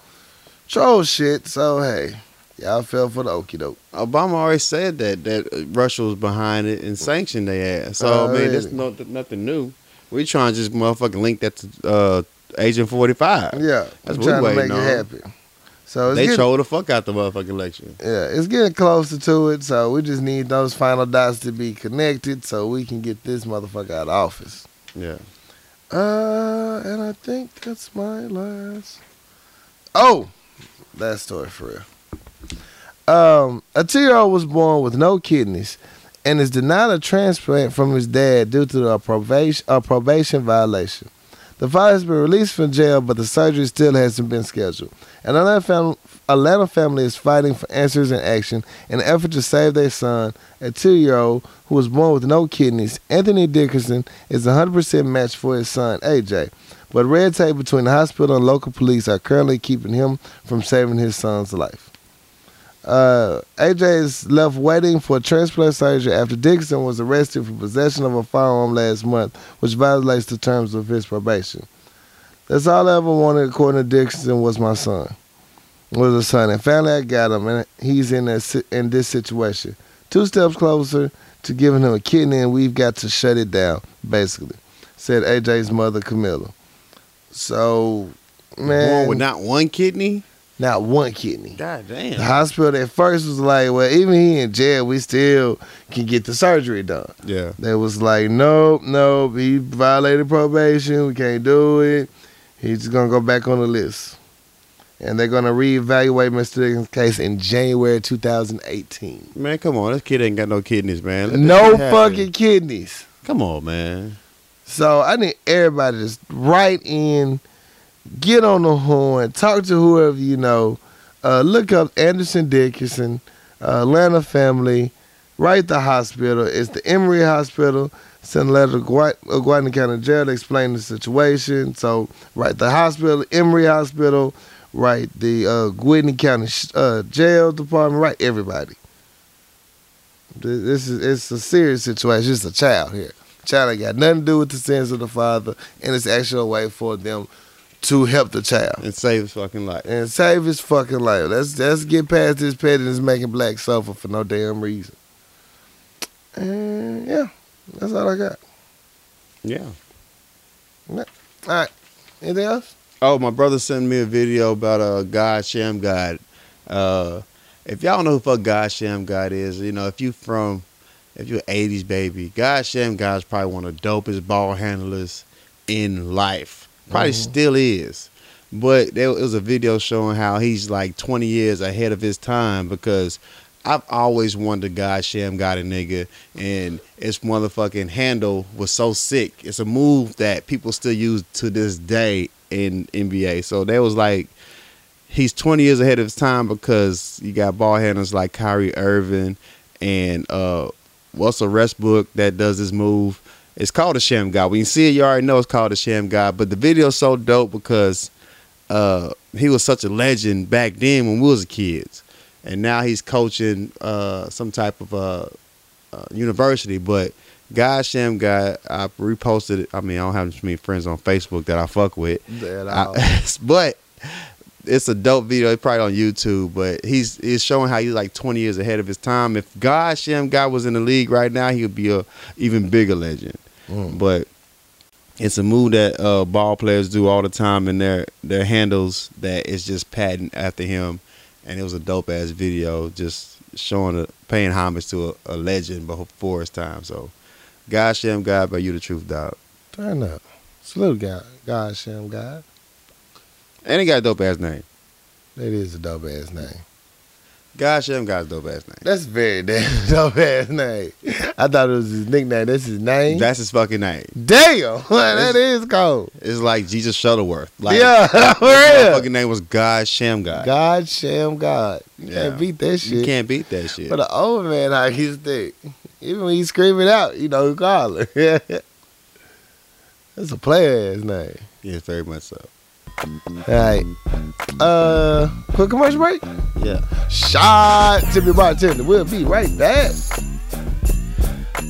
troll shit. So hey, y'all fell for the okie doke. Obama already said that that Russia was behind it and sanctioned their ass. So I mean, that's no, nothing new. We trying to just motherfucking link that to uh, Agent Forty Five. Yeah, That's what trying we to make waiting it on. happen. So it's They getting, trolled the fuck out the motherfucking election. yeah, it's getting closer to it. So we just need those final dots to be connected, so we can get this motherfucker out of office. Yeah. Uh, and I think that's my last. Oh, that story for real. Um, a two-year-old was born with no kidneys, and is denied a transplant from his dad due to a probation a probation violation. The father has been released from jail, but the surgery still hasn't been scheduled. An Atlanta, fam- Atlanta family is fighting for answers and action in an effort to save their son, a two-year-old who was born with no kidneys. Anthony Dickerson is a 100% match for his son, AJ. But red tape between the hospital and local police are currently keeping him from saving his son's life. Uh, AJ is left waiting for transplant surgery after Dickerson was arrested for possession of a firearm last month, which violates the terms of his probation. That's all I ever wanted, according to Dickerson, was my son. Was a son, and finally I got him, and he's in that in this situation. Two steps closer to giving him a kidney, and we've got to shut it down. Basically, said AJ's mother, Camilla. So, man, Born with not one kidney. Not one kidney. God damn. The hospital at first was like, well, even he in jail, we still can get the surgery done. Yeah. They was like, nope, nope, he violated probation, we can't do it. He's just gonna go back on the list. And they're gonna reevaluate Mr. Dickens' case in January 2018. Man, come on. This kid ain't got no kidneys, man. Let No fucking kidneys. Come on, man. So I need everybody to just write in, get on the horn, talk to whoever you know. Uh, look up Anderson Dickinson, uh, Atlanta family, write the hospital. It's the Emory Hospital. Send a letter to Guadalupe County Jail to explain the situation. So write the hospital, Emory Hospital, write the uh, County uh, Jail Department, write everybody. This is it's a serious situation. It's a child here. Child got nothing to do with the sins of the father, and it's actually a way for them to help the child And save his fucking life. and save his fucking life. Let's let's get past this pettiness making black suffer for no damn reason. And yeah, that's all I got. Yeah. All right, anything else? Oh, my brother sent me a video about uh, God Shammgod. Uh, if y'all know who fuck God Shammgod is, you know, if you from, if you're an 80s baby, God Shammgod is probably one of the dopest ball handlers in life. Probably Mhm. still is. But there was a video showing how he's like 20 years ahead of his time because I've always wanted a God Shammgod a nigga, and its motherfucking handle was so sick. It's a move that people still use to this day in NBA. So there was like, he's 20 years ahead of his time because you got ball handlers like Kyrie Irving and uh, Russell Westbrook that does this move. It's called a Shammgod. When you see it, you already know it's called a Shammgod. But the video's so dope because uh, he was such a legend back then when we was kids, and now he's coaching uh, some type of uh, uh, university. But God Shammgod, I reposted it. I mean, I don't have too many friends on Facebook that I fuck with. I- but it's a dope video. It's probably on YouTube, but he's he's showing how he's like 20 years ahead of his time. If God Shammgod was in the league right now, he would be a even bigger legend. Mm. but it's a move that uh, ball players do all the time in their their handles that is just patent after him, and it was a dope ass video just showing a, paying homage to a, a legend before his time. So, God Shammgod, but you the truth, dog. Turn up. Salute God. God Shammgod. And he got a dope ass name. That is a dope ass name. God Shammgod's dope ass name. That's very damn dope ass name. I thought it was his nickname. That's his name. That's his fucking name. damn. that is cold. It's like Jesus Shuttleworth. Like, yeah, for his real. fucking name was God Shammgod. God Shammgod. You Yeah. can't beat that shit. You can't beat that shit. But the old man how he stick. Even when he screaming out, you know, who call. That's a player ass name. yes, very much so. All right. Uh, quick commercial break. Yeah. Shot Timmy Bartender. We'll be right back.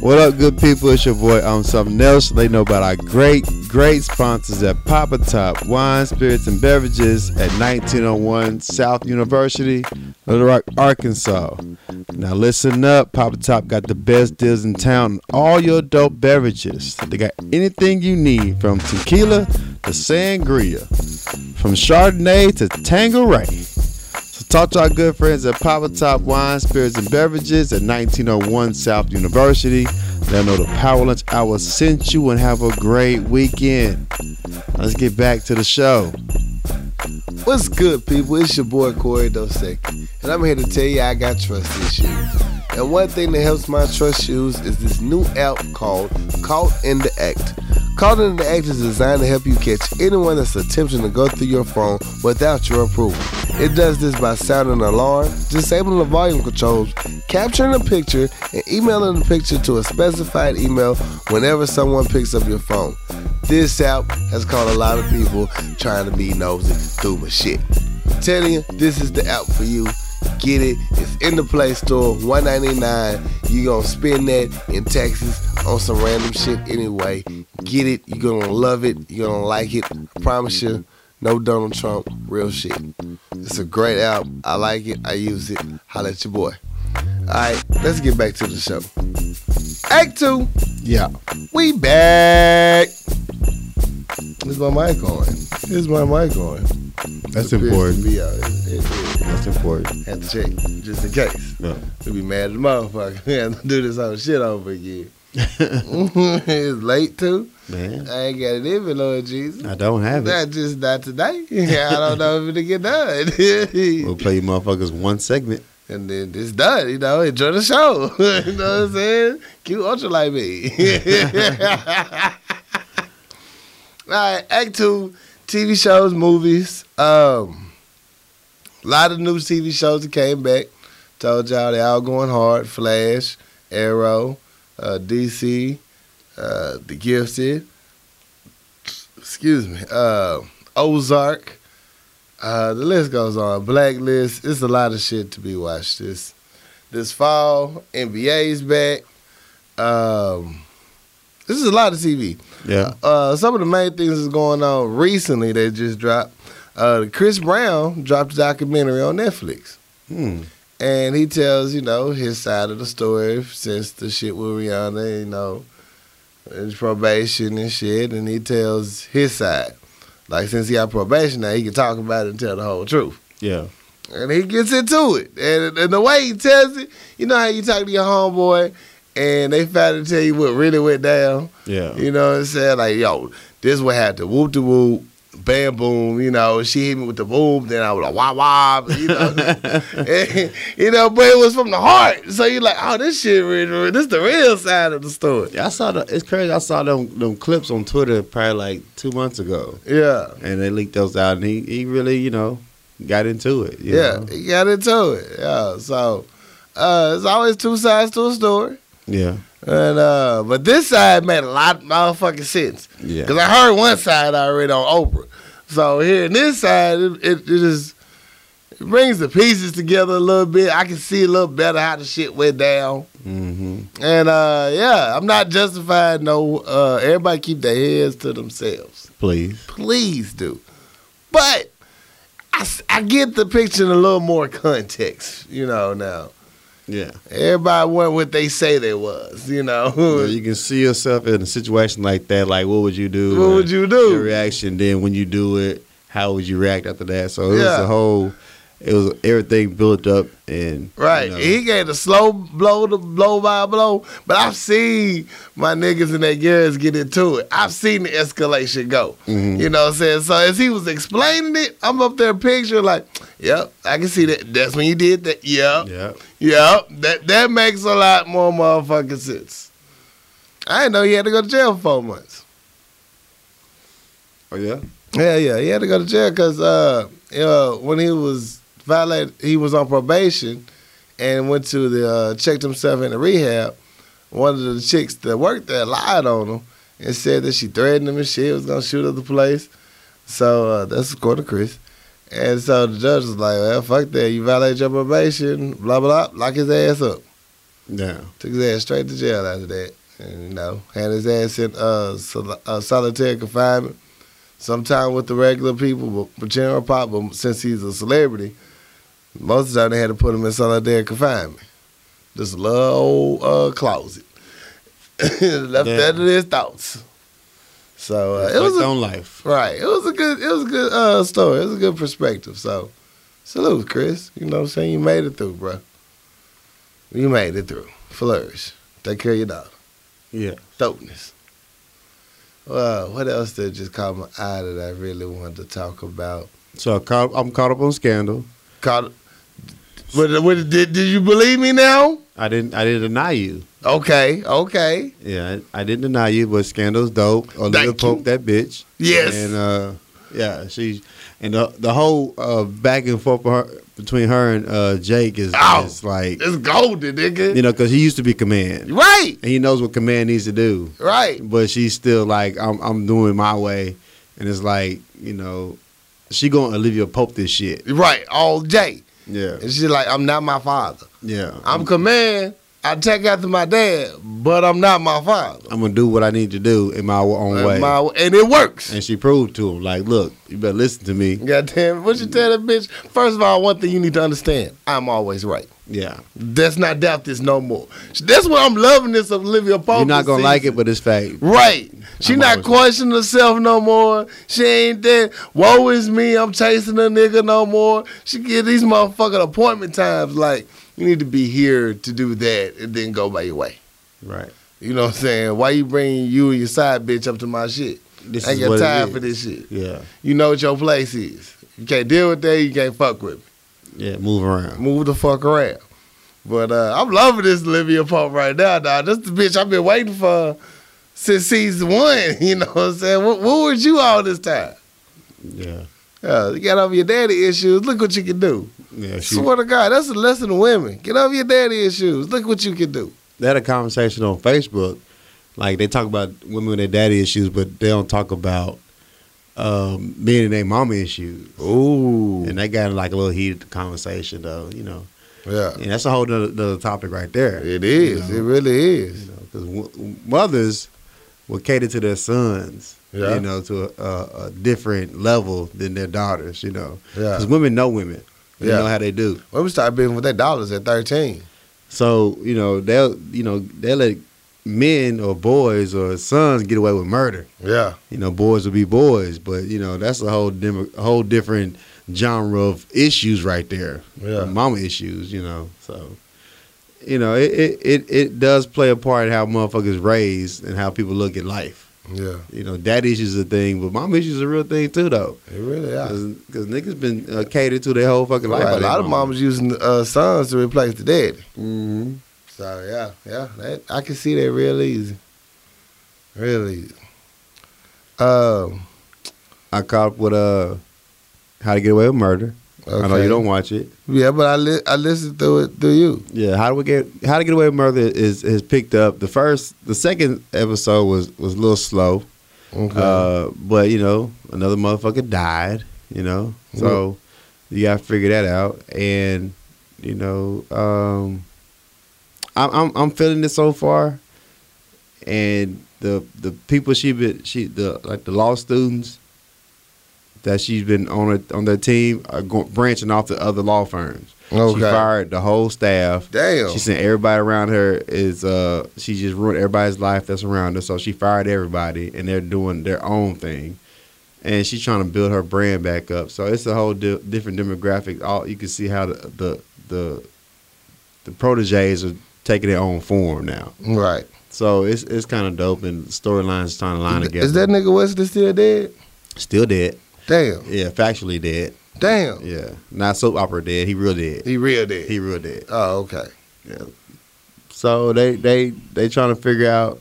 What up, good people? It's your boy I'm something else. They know about our great, great sponsors at Papa Top Wine, Spirits, and Beverages at 1901 South University, Little Rock, Arkansas. Now listen up, Papa Top got the best deals in town on all your dope beverages. They got anything you need from tequila to sangria, from Chardonnay to Tanqueray. So talk to our good friends at Papa Top Wine, Spirits, and Beverages at 1901 South University. Let them know the Power Lunch Hour sent you and have a great weekend. Let's get back to the show. What's good, people? It's your boy Corey Dosecki, and I'm here to tell you I got trust issues. And one thing that helps my trust issues is this new app called Caught in the Act. Caught in the Act is designed to help you catch anyone that's attempting to go through your phone without your approval. It does this by sounding an alarm, disabling the volume controls, capturing a picture, and emailing the picture to a specified email whenever someone picks up your phone. This app has caught a lot of people trying to be nosy through my shit. I'm telling you, this is the app for you. Get it. It's in the Play Store, 199. You gonna spend that in Texas on some random shit anyway. Get it. You're gonna love it. You're gonna like it. I promise you. No Donald Trump, real shit. It's a great app. I like it. I use it. Holla at your boy. Alright, let's get back to the show. Act two. Yeah. We back. This is my mic on? This is my mic on? That's It important. be out. It- it- it- That's important. Had to check just in case. No. We be mad the motherfucker. We have to do this whole shit over again. it's late too. Man, I ain't got it in me, Lord Jesus. I don't have it. Not just not today. Yeah, I don't know if it'll get done. We'll play you motherfuckers one segment. and then it's done. You know, enjoy the show. you know what I'm saying? Cute ultra like me. All right, Act Two, TV shows, movies. Um, a lot of new TV shows that came back. Told y'all they all going hard. Flash, Arrow, uh, DC, uh, The Gifted. Excuse me. Uh, Ozark. Uh, the list goes on. Blacklist. It's a lot of shit to be watched this this fall. NBA's back. Um, this is a lot of TV. Yeah. Uh, some of the main things that's going on recently that just dropped. Uh, Chris Brown dropped a documentary on Netflix, Hmm. and he tells you know his side of the story since the shit with Rihanna, you know, his probation and shit, and he tells his side. Like since he got probation now, he can talk about it and tell the whole truth. Yeah. And he gets into it. And, and the way he tells it, you know how you talk to your homeboy and they finally tell you what really went down. Yeah. You know what I'm saying? Like, yo, this what happened. Whoop de whoop, bam boom. You know, she hit me with the boom. Then I was like, wah wah. You know, And, you know, but it was from the heart. So you're like, oh, this shit, real, real. this the real side of the story. Yeah, I saw the. It's crazy. I saw them them clips on Twitter probably like two months ago, Yeah, and they leaked those out, and he he really you know got into it. you yeah, know? he got into it. Yeah, so uh, there's always two sides to a story. Yeah, And uh, but this side made a lot of motherfucking sense. yeah, Cause I heard one side already on Oprah. So here in this side, it, it, it just it brings the pieces together a little bit. I can see a little better how the shit went down. Mm-hmm. And uh, yeah, I'm not justifying no. Uh, everybody keep their heads to themselves. Please, Please do. But I, I get the picture in a little more context, you know. Now Yeah. Everybody wasn't what they say they was, you know. Yeah, you can see yourself in a situation like that. Like, what would you do? what would you do? Your reaction. Then when you do it, how would you react after that? So it was a whole. It was everything built up and Right. you know, He gave the slow blow to blow by blow. But I've seen my niggas and their gears get into it. I've seen the escalation go. Mhm. You know what I'm saying? So as he was explaining it, I'm up there picturing like, yep, I can see that. That's when you did that. Yep. yeah. Yep. That that makes a lot more motherfucking sense. I didn't know he had to go to jail for four months. Oh yeah. Yeah, yeah, he had to go to jail because uh, you know, when he was violated, he was on probation and went to the uh, checked himself in the rehab. One of the chicks that worked there lied on him and said that she threatened him and she was gonna shoot up the place. So uh, that's according to Chris. And so the judge was like, "Well, fuck that! You violated your probation. Blah blah blah. Lock his ass up." Yeah. Took his ass straight to jail after that. And, you know, had his ass in uh, sol- uh, solitary confinement. Sometime with the regular people, but, but General Pop, but since he's a celebrity, most of the time they had to put him in solitary confinement. This a little old uh, closet. Left Yeah. that to his thoughts. So uh, it was a, on life. right. It was a good. It was a good uh, story. It was a good perspective. So salute, Chris. You know what I'm saying? You made it through, bro. You made it through. Flourish. Take care of your daughter. Yeah. Dopeness. Well, what else did just caught my eye that I really wanted to talk about? So I caught, I'm caught up on scandal. Caught. What, did, did you believe me now? I didn't. I didn't deny you. Okay, okay. Yeah, I, I didn't deny you, but scandal's dope. Olivia Pope, that bitch. Yes. And uh, yeah, she and the the whole uh, back and forth her, between her and uh, Jake is, Ow. is like It's golden, nigga. you know because he used to be command right, and he knows what command needs to do, right. but she's still like I'm I'm doing my way, and it's like you know she going to Olivia Pope this shit. Right, all day. Yeah, And she's like, I'm not my father. yeah. I'm command. I take after my dad, but I'm not my father. I'm gonna do what I need to do in my own way. my- and it works. and she proved to him like, look, you better listen to me. God damn it. What you tell that bitch? First of all, one thing you need to understand, I'm always right. Yeah, Let's not doubt this no more. That's why I'm loving this Olivia Pope. you're not gonna like it, but it's fake. Right. She I'm not questioning herself no more. She ain't that. Woe is me. I'm chasing a nigga no more. She get these motherfucking appointment times like you need to be here to do that and then go by your way. Right. You know what I'm saying? Why you bringing you and your side bitch up to my shit? This I ain't is got time for this shit. Yeah. You know what your place is. You can't deal with that. You can't fuck with me. Yeah. Move around. Move the fuck around. But uh, I'm loving this Olivia Pope right now, dog. This the bitch I've been waiting for since season one. You know what I'm saying? What, what was you all this time? Yeah. Yeah, you got over your daddy issues. Look what you can do. Yeah. She, Swear to God, that's a lesson to women. Get over your daddy issues. Look what you can do. they had a conversation on Facebook. Like they talk about women with their daddy issues, but they don't talk about um, men and their mama issues. Ooh. And they got like a little heated conversation though, you know. Yeah. And that's a whole other, other topic right there. It is. You It really is. You know, because mothers will cater to their sons, Yeah. you know, to a, a, a different level than their daughters, you know. Yeah. Because women know women. They Yeah. know how they do. Women start being with their daughters at 13. So, you know, they'll you know, they'll let men or boys or sons get away with murder. Yeah. You know, boys will be boys, but you know, that's a whole dim- a whole different genre of issues right there. Yeah. Mama issues, you know. So you know, it, it, it, it does play a part in how motherfuckers raised and how people look at life. Yeah. You know, dad issues a thing, but mom issues is a real thing too, though. It really is. Because niggas been uh, catered to their whole fucking life. Right, a lot of moms using uh, sons to replace the daddy. hmm So yeah, yeah, that, I can see that real easy, real easy. Um, I caught up with uh, How to Get Away with Murder. I know you don't watch it. Yeah, but I li- I listened through it through you. Yeah, How do We Get How to Get Away with Murder is is picked up. The first, the second episode was was a little slow. Okay. Uh, but you know, another motherfucker died. You know, so you got to figure that out. And you know, um, I'm I'm I'm feeling it so far. And the the people she been she the like the law students, that she's been on her, on their team are go, branching off to other law firms. Okay. She fired the whole staff. Damn. She said everybody around her is uh she just ruined everybody's life that's around her. So she fired everybody and they're doing their own thing. And she's trying to build her brand back up. So it's a whole di- different demographic. All you can see how the the the, the proteges are taking their own form now. Right. So it's it's kind of dope and storylines trying to line together. Is that nigga Wesley still dead? still dead? Damn. Yeah, factually dead. Damn. Yeah, not soap opera dead. He real dead. He real dead. He real dead. oh, okay. Yeah. So they they they trying to figure out,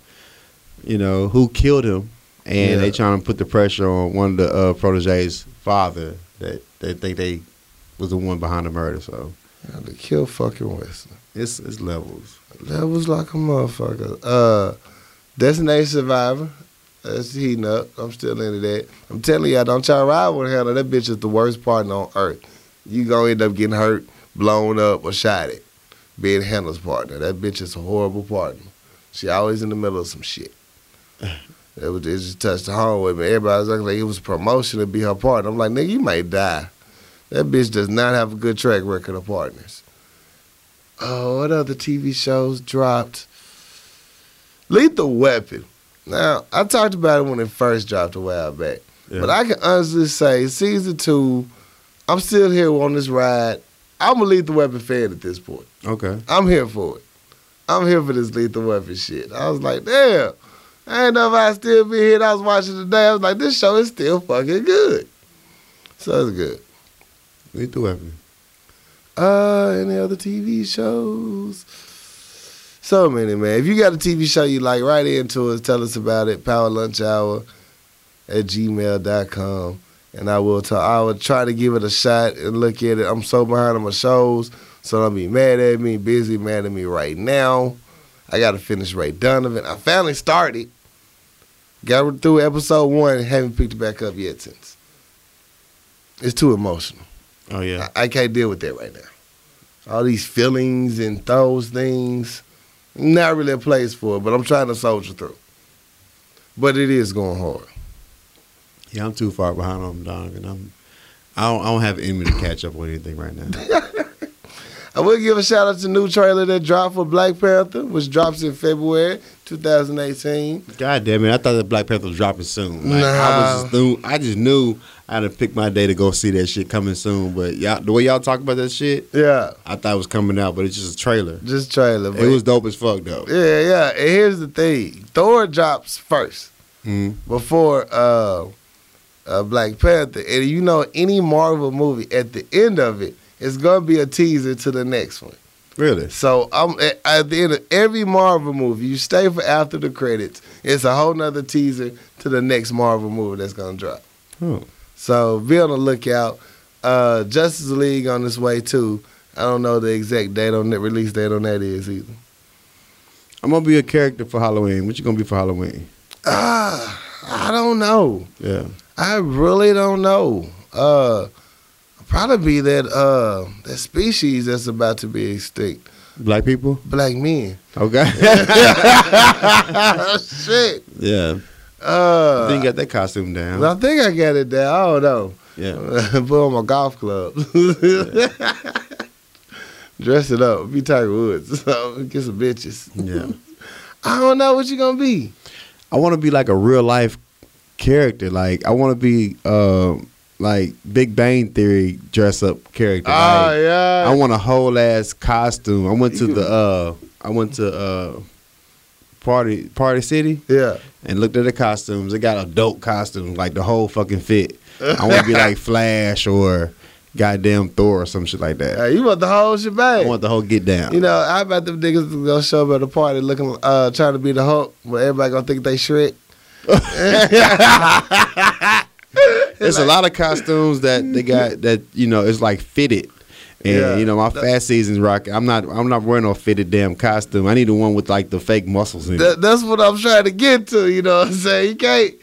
you know, who killed him, and Yeah. they trying to put the pressure on one of the uh, proteges' father that they think they was the one behind the murder. So Had to kill fucking Wesley. it's it's levels. Was like a motherfucker. Uh, Designated Survivor. Uh, That's heating up. I'm still into that. I'm telling y'all, don't y'all ride with her. That bitch is the worst partner on earth. You gonna end up getting hurt, blown up, or shot at. Being Hannah's partner. That bitch is a horrible partner. She always in the middle of some shit. It, was, it just touched the home with me. Everybody was acting like it was a promotion to be her partner. I'm like, nigga, you might die. That bitch does not have a good track record of partners. Oh, what other TV shows dropped? Lethal Weapon. Now, I talked about it when it first dropped a while back. Yeah. But I can honestly say, season two, I'm still here on this ride. I'm a Lethal Weapon fan at this point. okay. I'm here for it. I'm here for this Lethal Weapon shit. I was like, damn. I ain't know if I'd still be here. I was watching today. I was like, this show is still fucking good. So it's good. Lethal Weapon. Uh, any other TV shows? So many, man. If you got a TV show you like, write into us. Tell us about it. Power Lunch Hour at gmail.com. And I will talk. I will try to give it a shot and look at it. I'm so behind on my shows, so don't be mad at me. Busy mad at me right now. I got to finish Ray Donovan. I finally started. Got through episode one. Haven't picked it back up yet since. It's too emotional. Oh yeah. I, I can't deal with that right now. All these feelings and those things, not really a place for it, but I'm trying to soldier through. But it is going hard. Yeah, I'm too far behind on Donovan. I'm. I don't, I don't have any to catch up with anything right now. I will give a shout out to the new trailer that dropped for Black Panther, which drops in February 2018. God damn it! I thought that Black Panther was dropping soon. Like, I Nah. was just knew, I just knew I had to pick my day to go see that shit coming soon. But y'all, the way y'all talk about that shit, Yeah, I thought it was coming out, but it's just a trailer. just trailer. It was dope as fuck though. Yeah, yeah. And here's the thing: Thor drops first Mhm. before uh, uh, Black Panther, and you know any Marvel movie at the end of it is gonna be a teaser to the next one. Really? So I'm at, at the end of every Marvel movie, you stay for after the credits. It's a whole nother teaser to the next Marvel movie that's gonna drop. Oh. So be on the lookout. Uh, Justice League on its way too. I don't know the exact date on that release date on that is either. I'm gonna be a character for Halloween. What you gonna be for Halloween? Ah, I don't know. Yeah. I really don't know. Uh, probably be that uh that species that's about to be extinct. Black people? Black men. Okay. Shit. yeah. Uh, then you got that costume down. I think I got it there. I don't know. yeah. Put on my golf club. Dress it up. Be Tiger Woods. So get some bitches. Yeah. I don't know what you're gonna be. I want to be like a real life character. Like I want to be um like Big Bang Theory dress up character. Oh Like, yeah. I want a whole ass costume. I went to the uh I went to uh Party Party City yeah. and looked at the costumes. They got adult costumes, like the whole fucking fit. I want to be like Flash or goddamn Thor or some shit like that. Hey, you want the whole I want the whole get down. You know, I bet them niggas gonna show up at a party looking, uh, trying to be the Hulk, but everybody gonna think they Shrek. There's a lot of costumes that they got that you know it's like fitted. And Yeah. you know my fast season's rocking. I'm not. I'm not wearing no fitted damn costume. I need the one with like the fake muscles in it. That, that's what I'm trying to get to. You know what I'm saying? You can't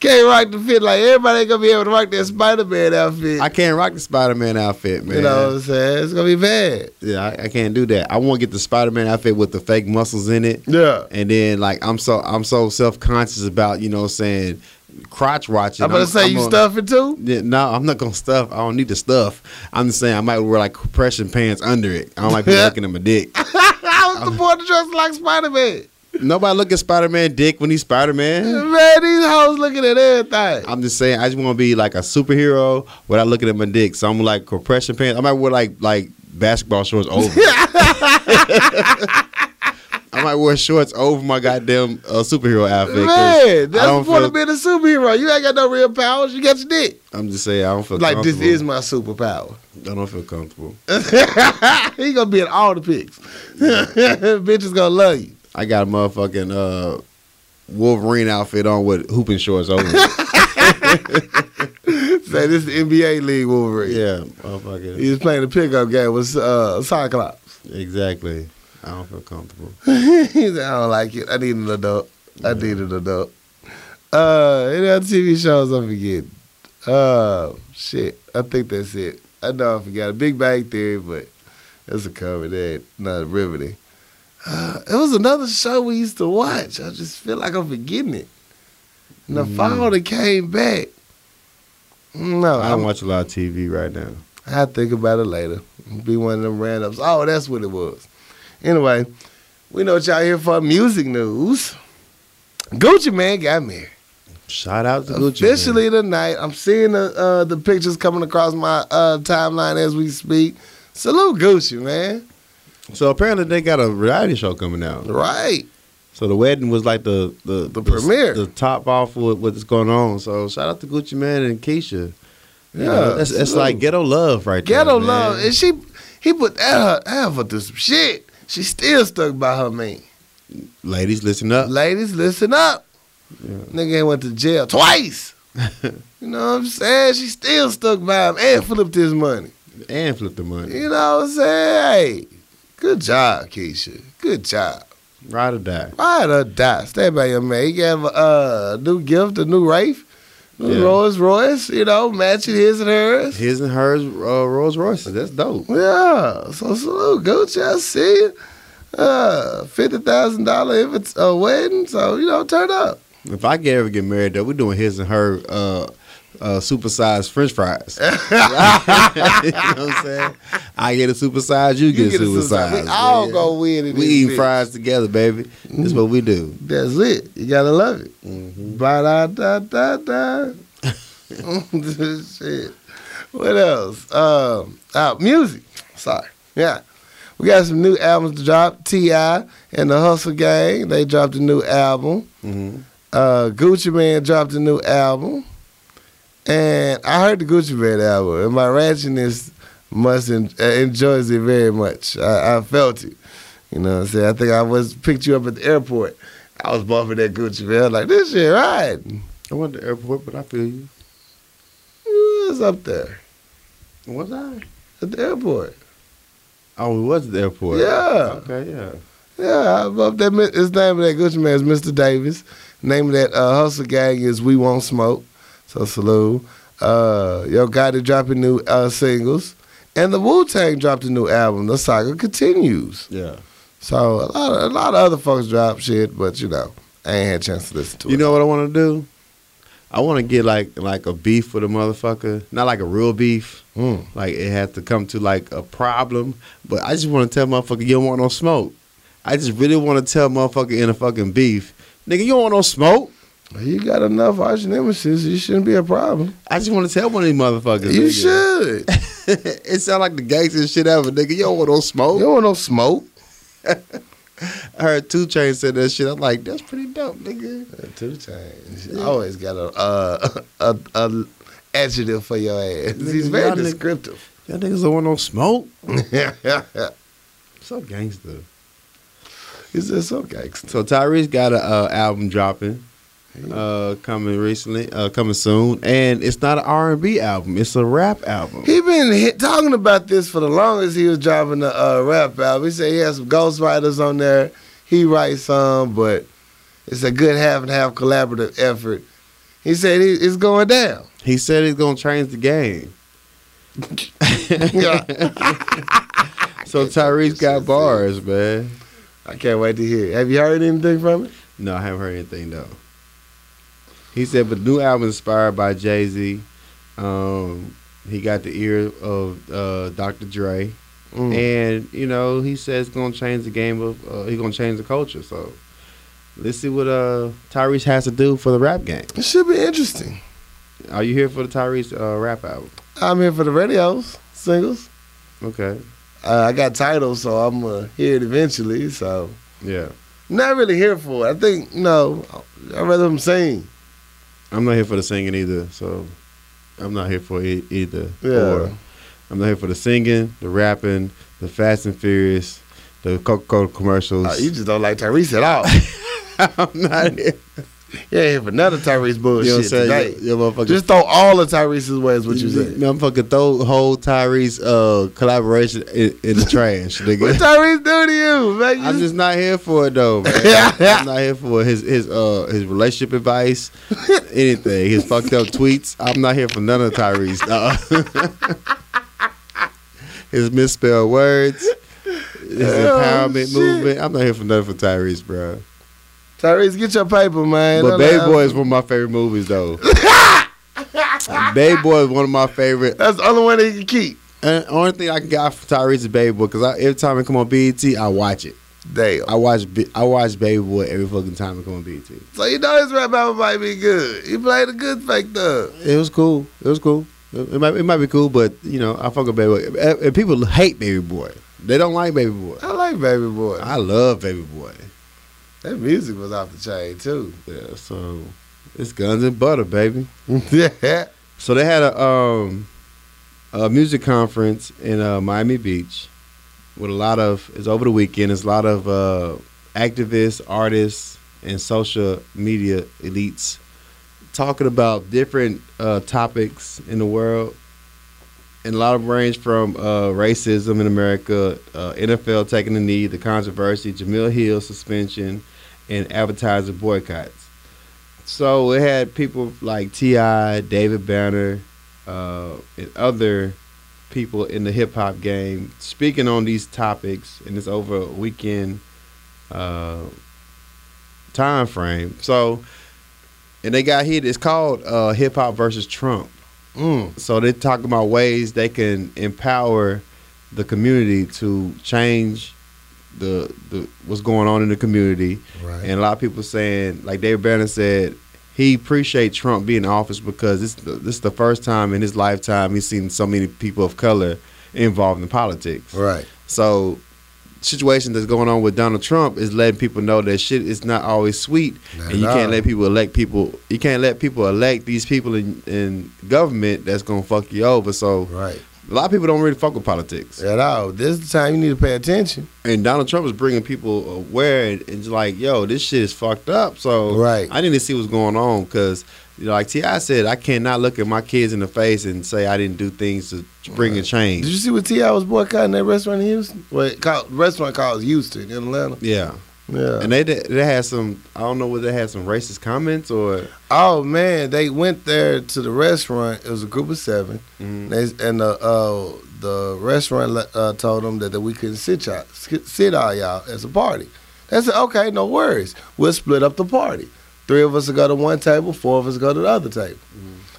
can't rock the fit like everybody ain't gonna be able to rock that Spider Man outfit. I can't rock the Spider Man outfit, man. you know what I'm saying? It's gonna be bad. yeah, I, I can't do that. I want to get the Spider Man outfit with the fake muscles in it. Yeah. And then like I'm so I'm so self conscious about you know what I'm saying crotch watching. I'm gonna say I'm you gonna- stuff it too. Yeah, no, I'm not gonna stuff. I don't need the stuff. I'm just saying I might wear like compression pants under it. I might be looking at my dick. I was the boy dressed like Spider Man. Nobody look at Spider Man dick when he's Spider Man. Man, these hoes looking at everything. I'm just saying I just want to be like a superhero without looking at my dick. So I'm like compression pants. I might wear like like basketball shorts over. I might wear shorts over my goddamn uh, superhero outfit. Man, that's the point of being a superhero. You ain't got no real powers. You got your dick. I'm just saying I don't feel Like this is my superpower. I don't feel comfortable. he gonna be in all the pics. Bitches gonna love you. I got a motherfucking uh, Wolverine outfit on with hooping shorts over. Say this is the NBA league Wolverine. yeah, motherfucker. He was playing the pickup game with uh, Cyclops. Exactly. I don't feel comfortable. he said, I don't like it. I need an adult. I need an adult. Uh, any other TV shows I'm forgetting? Uh, shit. I think that's it. I know I forgot a Big Bang Theory, but that's a cover that not riveting. Uh, it was another show we used to watch. I just feel like I'm forgetting it. And the Mm. fall that came back. No, I I'm, don't watch a lot of TV right now. I'll think about it later. Be one of them randoms. Oh, that's what it was. Anyway, we know what y'all here for music news. Gucci Mane got married. Shout out to Gucci. man. Officially tonight. I'm seeing the uh, the pictures coming across my uh, timeline as we speak. Salute Gucci, man. So apparently they got a reality show coming out. Right. So the wedding was like the the, The premiere. the top off with what's going on. So shout out to Gucci Mane and Keyshia. You Yeah. know, that's, that's like ghetto love right there. Ghetto love. And she he put that her her through some shit. She still stuck by her man. Ladies, listen up. Ladies, listen up. Yeah. Nigga ain't went to jail twice. you know what I'm saying? She still stuck by him and flipped his money. And flipped the money. You know what I'm saying? Hey, good job, Keyshia. Good job. Ride or die. Ride or die. Stay by your man. He gave a uh, new gift, a new new Yeah. Rolls Royce, you know, matching his and hers. His and hers uh, Rolls Royce. That's dope. Yeah. So salute, Gucci. I see it. Uh, fifty thousand dollar if it's a wedding. So you know, turn up. If I get ever get married though, we're doing his and her uh uh supersized French fries. you know what I'm saying? I get a supersized, you, get, a supersized. We all go win in We eat bitch. fries together, baby. That's what we do. That's it. You gotta love it. Mm-hmm. Ba da da da da. Shit. What else? Um, oh, music. Sorry. Yeah. We got some new albums to drop. T.I. and the Hustle Gang, they dropped a new album. Mm-hmm. Uh, Gucci Mane dropped a new album. And I heard the Gucci Mane album, and my ratchetness must en- uh, enjoys it very much. I, I felt it. You know what I'm saying? I think I was picked you up at the airport. I was bumping that Gucci Mane. like, this shit right. I went to the airport, but I feel you. It was up there Was I? at the airport. Oh, we was at the airport. Yeah. Okay, yeah. Yeah, I bumped that. His name of that Gucci Mane is Mr. Davis. Name of that uh, hustle gang is We Want Smoke. So salute. Uh, Yo Gotti dropping new uh, singles, and the Wu Tang dropped a new album. The saga continues. Yeah. So a lot, of, a lot of other folks drop shit, but you know, I ain't had a chance to listen to You it. know what I want to do? I want to get like like a beef with a motherfucker, not like a real beef. Mm. Like it has to come to like a problem, but I just want to tell motherfucker you don't want no smoke. I just really want to tell motherfucker in a fucking beef, nigga, you don't want no smoke. You got enough arch nemesis. You shouldn't be a problem. I just want to tell one of these motherfuckers. You nigga. should. it sound like the gangster shit ever, nigga. You don't want no smoke. You don't want no smoke. I heard Two Chain said that shit. I'm like, that's pretty dope, nigga. Two times. You always got a uh, a, a adjective for your ass. He's very Y'all descriptive. Y'all niggas don't want no smoke. So gangster. just so gangster. So Tyrese got an uh, album dropping, uh, coming recently, uh, coming soon, and it's not an R and B album; it's a rap album. He been hit, talking about this for the longest. He was dropping the uh, rap album. He said he has some ghostwriters on there. He writes some, but it's a good half and half collaborative effort. He said he, it's going down. He said he's gonna change the game. So Tyrese got bars, man. I can't wait to hear. it. Have you heard anything from it? No, I haven't heard anything though. He said, but the new album inspired by Jay Z. Um, he got the ear of uh, Dr. Dre, Mm. and you know he says it's gonna change the game of. Uh, he's gonna change the culture. So let's see what uh, Tyrese has to do for the rap game. It should be interesting. Are you here for the Tyrese uh, rap album? I'm here for the radios, singles. Okay. Uh, I got titles, so I'm gonna hear it eventually. So Yeah. not really here for it. I think no, I'd rather them sing. I'm not here for the singing either. So I'm not here for it either. Yeah. Or I'm not here for the singing, the rapping, the Fast and Furious, the Coca-Cola commercials. Uh, you just don't like Tyrese at all. I'm not here. You ain't here for none of Tyrese bullshit You know what I'm saying? today. You, you motherfucker. Just throw all of Tyrese's way is what you said. Motherfucker, throw whole Tyrese uh, collaboration in, in the trash, nigga. What. Tyrese do to you, man? You I'm just not here for it though, man. I'm not here for his his uh his relationship advice, anything. His fucked up tweets. I'm not here for none of Tyrese. dawg. his misspelled words, his Oh, empowerment shit. movement. I'm not here for nothing for Tyrese, bro. Tyrese, get your paper, man. But Baby Boy is one of my favorite movies though. Baby Boy is one of my favorite. That's the only one that he can keep. And the only thing I can get from Tyrese is Baby Boy because every time it come on BET, I watch it. Damn. I watch I watch Baby Boy every fucking time it come on BET. So you know his rap album might be good. He played a good fake thug. It was cool. It was cool. It, it might it might be cool, but you know I fuck with Baby Boy. And people hate Baby Boy. They don't like Baby Boy. I like Baby Boy. I love Baby Boy. That music was off the chain too. Yeah, so it's guns and butter, baby. yeah. So they had a um a music conference in uh, Miami Beach with a lot of it's over the weekend. It's a lot of uh, activists, artists, and social media elites talking about different uh, topics in the world. And a lot of range from uh, racism in America, uh, NFL taking the knee, the controversy, Jemele Hill suspension, and advertiser boycotts. So it had people like T.I., David Banner, uh, and other people in the hip hop game speaking on these topics, and it's over a weekend uh, time frame. So, and they got hit. It's called uh, Hip Hop versus Trump. Mm. So they talk about ways they can empower the community to change the the what's going on in the community. Right. And a lot of people saying, like David Banner said, he appreciate Trump being in office because this this is the first time in his lifetime he's seen so many people of color involved in politics. right. So situation that's going on with Donald Trump is letting people know that shit is not always sweet Not and you can't all. let people elect people you can't let people elect these people in, in government that's gonna fuck you over. So Right. A lot of people don't really fuck with politics. At all. This is the time you need to pay attention. And Donald Trump is bringing people aware and, just like, yo, this shit is fucked up. So Right. I need to see what's going on because, you know, like T.I. said, I cannot look at my kids in the face and say I didn't do things to bring a change. Did you see what T.I. was boycotting that restaurant in Houston? Well, called, restaurant called Houston in Atlanta. Yeah, Yeah. and they they had some. I don't know whether they had some racist comments or. oh man, they went there to the restaurant. It was a group of seven. Mhm. They, and the uh, the restaurant uh, told them that, that we couldn't sit y'all, sit all y'all as a party. They said, okay, no worries. We'll split up the party. Three of us will go to one table, four of us go to the other table.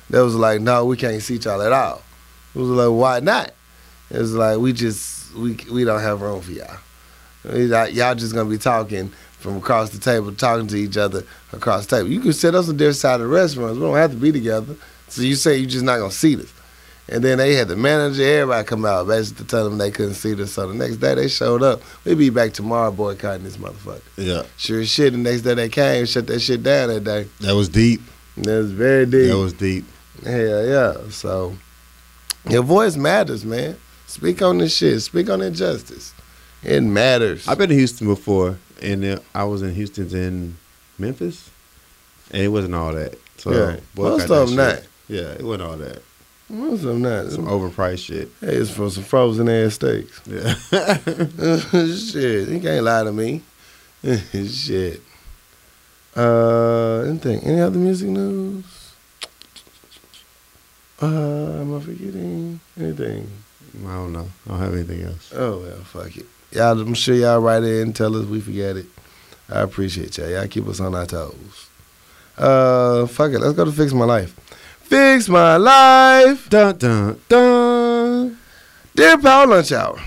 They was like, no, we can't seat y'all at all. It was like, why not? It was like, we just, we we don't have room for y'all. Y'all just gonna be talking from across the table, talking to each other across the table. You can sit us on different side of the restaurants. We don't have to be together. So you say you're just not gonna see us. And then they had the manager, everybody come out basically to tell them they couldn't see us. So the next day they showed up. We be back tomorrow boycotting this motherfucker. Yeah, Sure as shit. The next day they came, shut that shit down that day. that was deep. That was very deep. That was deep. Yeah, yeah. So your voice matters, man. Speak on this shit. Speak on injustice. It matters. I've been to Houston before, and I was in Houston's in Memphis, and it wasn't all that. So Yeah. Most that of them not. Yeah, it wasn't all that. Most of them not. Some overpriced shit. Hey, it's for some frozen ass steaks. Yeah. shit, you can't lie to me. shit. Uh, anything? Any other music news? Uh, am I forgetting anything? I don't know. I don't have anything else. Oh well, fuck it. Y'all, I'm sure y'all write in and tell us we forget it. I appreciate y'all. Y'all keep us on our toes. Uh, fuck it. Let's go to fix my life. Fix my life. Dun dun dun. Dear Power Lunch Hour,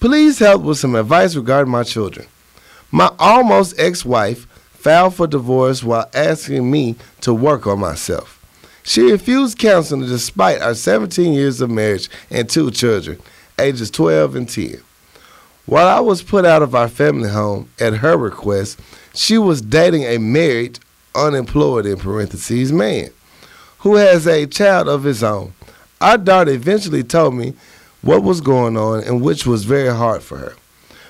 please help with some advice regarding my children. My almost ex-wife filed for divorce while asking me to work on myself. She refused counseling despite our 17 years of marriage and two children, ages 12 and 10. While I was put out of our family home at her request, she was dating a married, unemployed in parentheses man who has a child of his own. Our daughter eventually told me what was going on and which was very hard for her.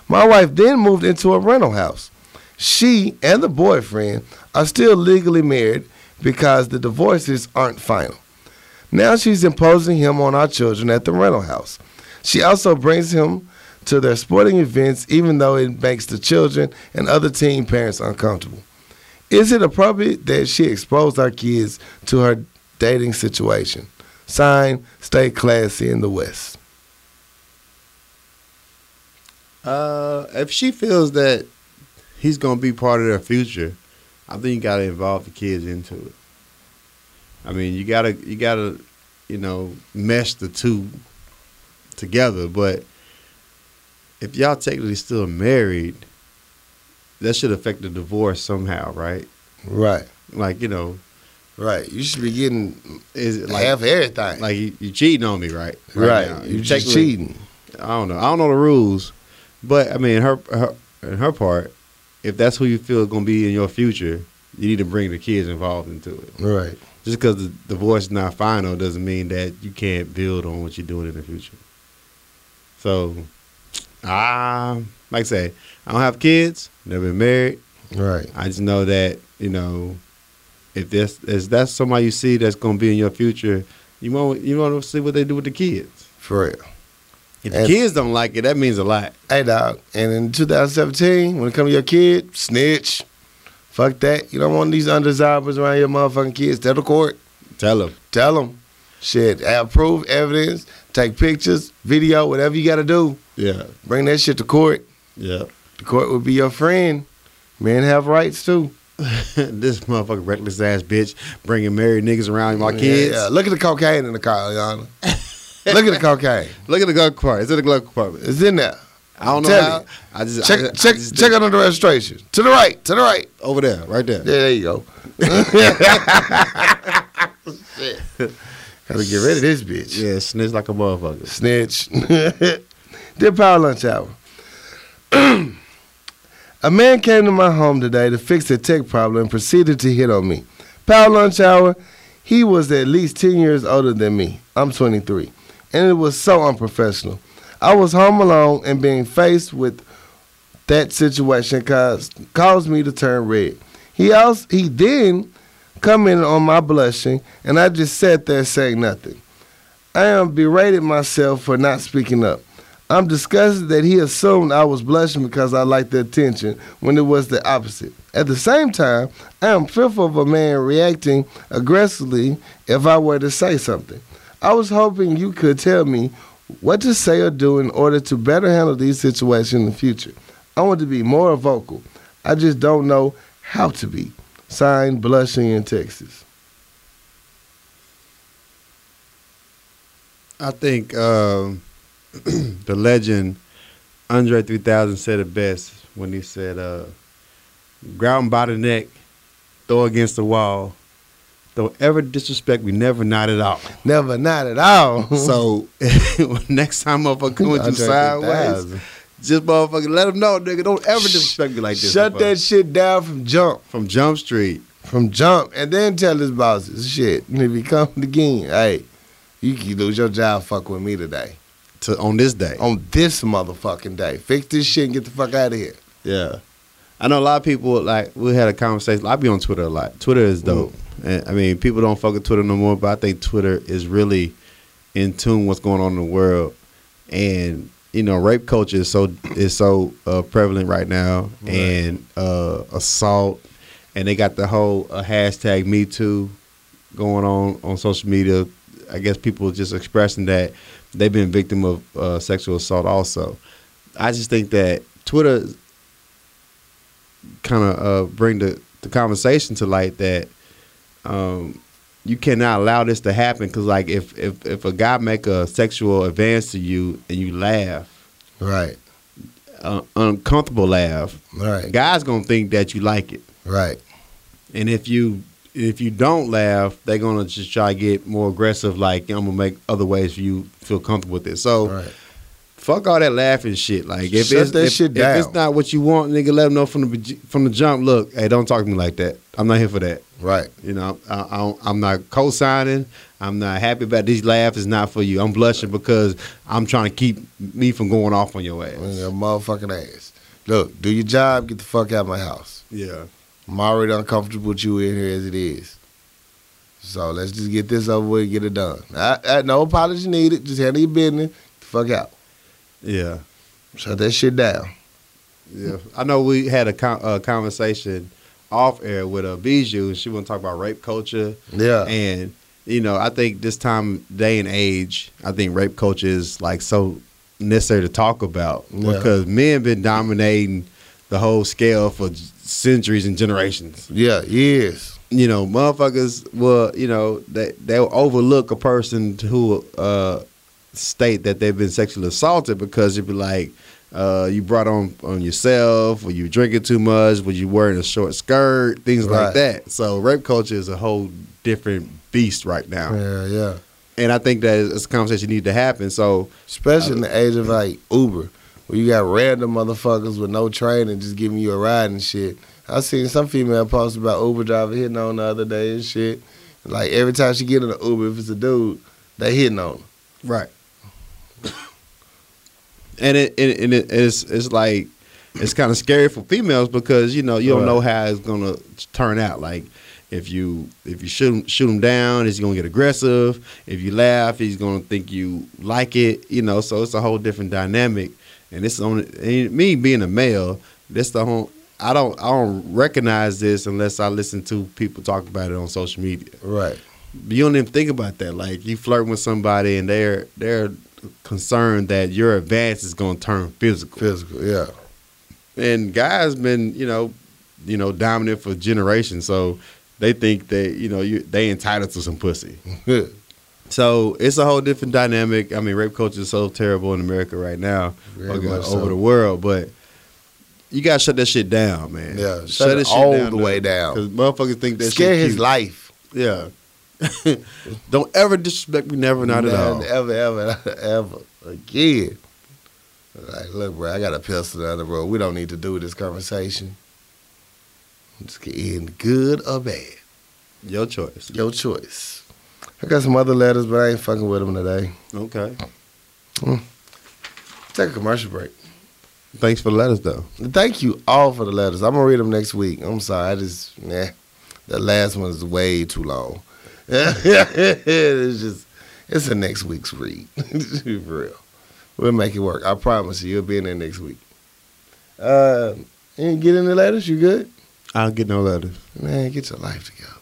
My wife then moved into a rental house. She and the boyfriend are still legally married because the divorces aren't final. Now she's imposing him on our children at the rental house. She also brings him to their sporting events, even though it makes the children and other teen parents uncomfortable. Is it appropriate that she exposed our kids to her dating situation? Sign, stay classy in the West. Uh, if she feels that he's gonna be part of their future, I think you gotta involve the kids into it. I mean, you gotta you gotta you know mesh the two together. But if y'all technically still married, that should affect the divorce somehow, right? Right, Like you know, right. You should be getting is it like half everything. like you, you cheating on me, right? right, now. you just cheating. I don't know. I don't know the rules, but I mean, her, her in her part, if that's who you feel is gonna be in your future, you need to bring the kids involved into it. Right. Just because the divorce is not final doesn't mean that you can't build on what you're doing in the future. So, ah, like I say, I don't have kids, never been married. Right. I just know that you know, if that's if that's somebody you see that's gonna be in your future, you want you want to see what they do with the kids. For real. If the kids don't like it, that means a lot. Hey, dog. And in 2017, when it comes to your kid, snitch. Fuck that. You don't want these undesirables around your motherfucking kids. Tell the court. Tell them. Tell them. Shit. Have proof, evidence. Take pictures, video, whatever you got to do. Yeah, Bring that shit to court. yeah. The court would be your friend. Men have rights too. this motherfucking reckless ass bitch bringing married niggas around my kids. Yeah. Look at the cocaine in the car, Yana. Look at the cocaine. Look at the glove compartment. It's in the glove compartment. It's in there. I don't know Tell how. you. I just Check I, check I just check out on the registration. To the right. To the right. over there, right there. Yeah, there you go. Shit. Gotta get rid of this bitch. Yeah, snitch like a motherfucker. Snitch. Dear Power Lunch Hour. a man came to my home today to fix a tech problem and proceeded to hit on me. Power Lunch Hour, he was at least 10 years older than me. I'm 23. And it was so unprofessional. I was home alone and being faced with that situation caused, caused me to turn red. He also he then commented on my blushing and I just sat there saying nothing. I am berated myself for not speaking up. I'm disgusted that he assumed I was blushing because I liked the attention when it was the opposite. At the same time, I am fearful of a man reacting aggressively if I were to say something. I was hoping you could tell me what to say or do in order to better handle these situations in the future. I want to be more vocal. I just don't know how to be. Signed, Blushing in Texas. I think um, the legend Andre 3000 said it best when he said, uh, "Grab him by the neck, throw against the wall. Don't ever disrespect me, never not at all." Never, not at all. So next time i'm a come with you sideways, 3000. Just motherfucker let him know, nigga. Don't ever disrespect me like this. Shut motherfucker. that shit down from jump. from Jump Street. From jump. And then tell his bosses, shit. And if he comes again, hey, you can lose your job fuck with me today. To on this day. On this motherfucking day. Fix this shit and get the fuck out of here. Yeah. I know a lot of people like we had a conversation. I be on Twitter a lot. Twitter is mm. dope. And I mean, people don't fuck with Twitter no more, but I think Twitter is really in tune with what's going on in the world. And you know, rape culture is so is so uh, prevalent right now, Right. and uh, assault, and they got the whole uh, hashtag Me Too going on on social media. I guess people just expressing that they've been victim of uh, sexual assault. Also, I just think that Twitter kind of uh, bring the, the conversation to light that um, you cannot allow this to happen because like if if if a guy make a sexual advance to you and you laugh, Right. uh, uncomfortable laugh, Right. guys gonna think that you like it, Right. and if you if you don't laugh, they're gonna just try to get more aggressive. Like I'm gonna make other ways for you feel comfortable with it. So Right. Fuck all that laughing shit. Like if Shut it's that if, shit if it's not what you want, nigga, let them know from the from the jump. Look, hey, don't talk to me like that. I'm not here for that. Right. You know, I, I don't, I'm not co-signing. I'm not happy about these laughs. It's not for you. I'm blushing because I'm trying to keep me from going off on your On ass. your motherfucking ass. Look, do your job. Get the fuck out of my house. Yeah. I'm already uncomfortable with you in here as it is. So let's just get this over with and get it done. I, I, no apology needed. Just handle your business. Fuck out. Yeah. Shut that shit down. Yeah. I know we had a, con- a conversation off air with a Bijou, and she want to talk about rape culture. Yeah. And you know, I think this time, day and age, I think rape culture is like so necessary to talk about Yeah. because men been dominating the whole scale for centuries and generations. yeah, yes. You know, motherfuckers will, you know, they they'll overlook a person who uh state that they've been sexually assaulted because it'd be like uh, you brought on on yourself, or you drinking too much, or you wearing a short skirt, things Right. like that. So rape culture is a whole different beast right now, Yeah, yeah. and I think that it's a conversation need to happen. So Especially in the age of like Uber, where you got random motherfuckers with no training just giving you a ride and shit. I seen some female post about Uber driver hitting on the other day and shit. Like every time she get in an Uber, if it's a dude, they hitting on her. right, and it and, and it, it's it's like it's kind of scary for females because you know you don't Right. know how it's gonna turn out. Like if you if you shoot him, shoot him down, he's gonna get aggressive? If you laugh, he's gonna think you like it. You know, so it's a whole different dynamic. And it's only and me being a male. This the whole. I don't I don't recognize this unless I listen to people talk about it on social media. Right. You don't even think about that. Like you flirting with somebody and they're they're concerned that your advance is gonna turn physical. Physical, yeah. And guys been, you know, you know, dominant for generations. So they think that, you know, you they entitled to some pussy. So it's a whole different dynamic. I mean, rape culture is so terrible in America right now, Very okay, much over so. the world. But you gotta shut that shit down, man. Yeah, shut it all the way down. because motherfuckers think that Scare shit his life. Yeah. Don't ever disrespect me, never, not at all. Ever, ever, ever again. Like, look, bro, I got a pistol down the road. We don't need to do this conversation. Just get in good or bad. Your choice. Your choice. I got some other letters, but I ain't fucking with them today. Okay. Hmm. Take a commercial break. Thanks for the letters, though. Thank you all for the letters. I'm gonna read them next week. I'm sorry, I just nah. The last one is way too long. it's just it's a next week's read. for real. We'll make it work. I promise you, you'll be in there next week. Uh, you get in the letters. You good? I don't get no letters. Man, get your life together.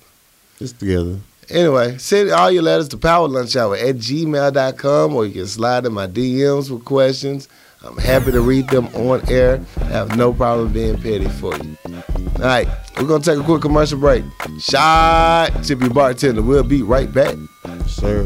It's together. Anyway, send all your letters to powerlunchhour at gmail.com or you can slide in my DMs with questions. I'm happy to read them on air. I have no problem being petty for you. All right, we're going to take a quick commercial break. Shot, tip your bartender. We'll be right back. Sir.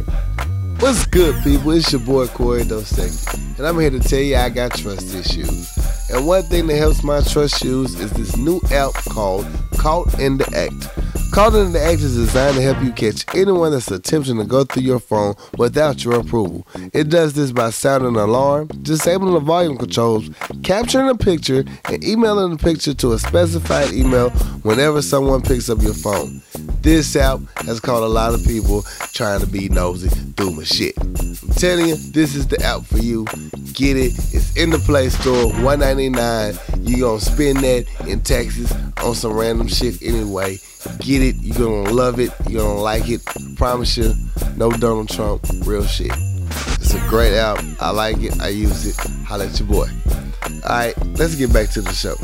What's good, people? It's your boy Corey Dosecki, and I'm here to tell you I got trust issues. And one thing that helps my trust issues is this new app called Caught in the Act. In the Act is designed to help you catch anyone that's attempting to go through your phone without your approval. It does this by sounding an alarm, disabling the volume controls, capturing a picture, and emailing the picture to a specified email whenever someone picks up your phone. This app has caught a lot of people trying to be nosy through my shit. I'm telling you, this is the app for you. Get it. It's in the Play Store, 199. You gonna spend that in Texas on some random shit anyway. Get it. You're gonna love it. You're gonna like it. Promise you, no Donald Trump, real shit. It's a great app. I like it. I use it. Holla at your boy. All right, let's get back to the show.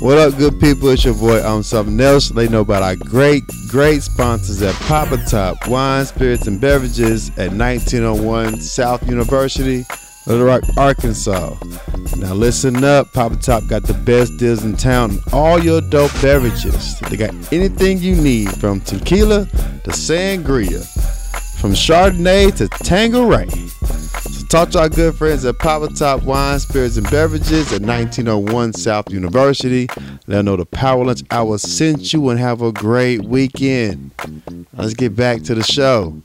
What up, good people? It's your boy on something else. They know about our great, great sponsors at Papa Top Wine, Spirits, and Beverages at 1901 South University. Little Rock, Arkansas. Now listen up, Papa Top got the best deals in town. All your dope beverages. They got anything you need from tequila to sangria, from Chardonnay to Tanqueray. So talk to our good friends at Papa Top Wine, Spirits, and Beverages at 1901 South University. Let them know the Power Lunch Hour sent you and have a great weekend. Let's get back to the show.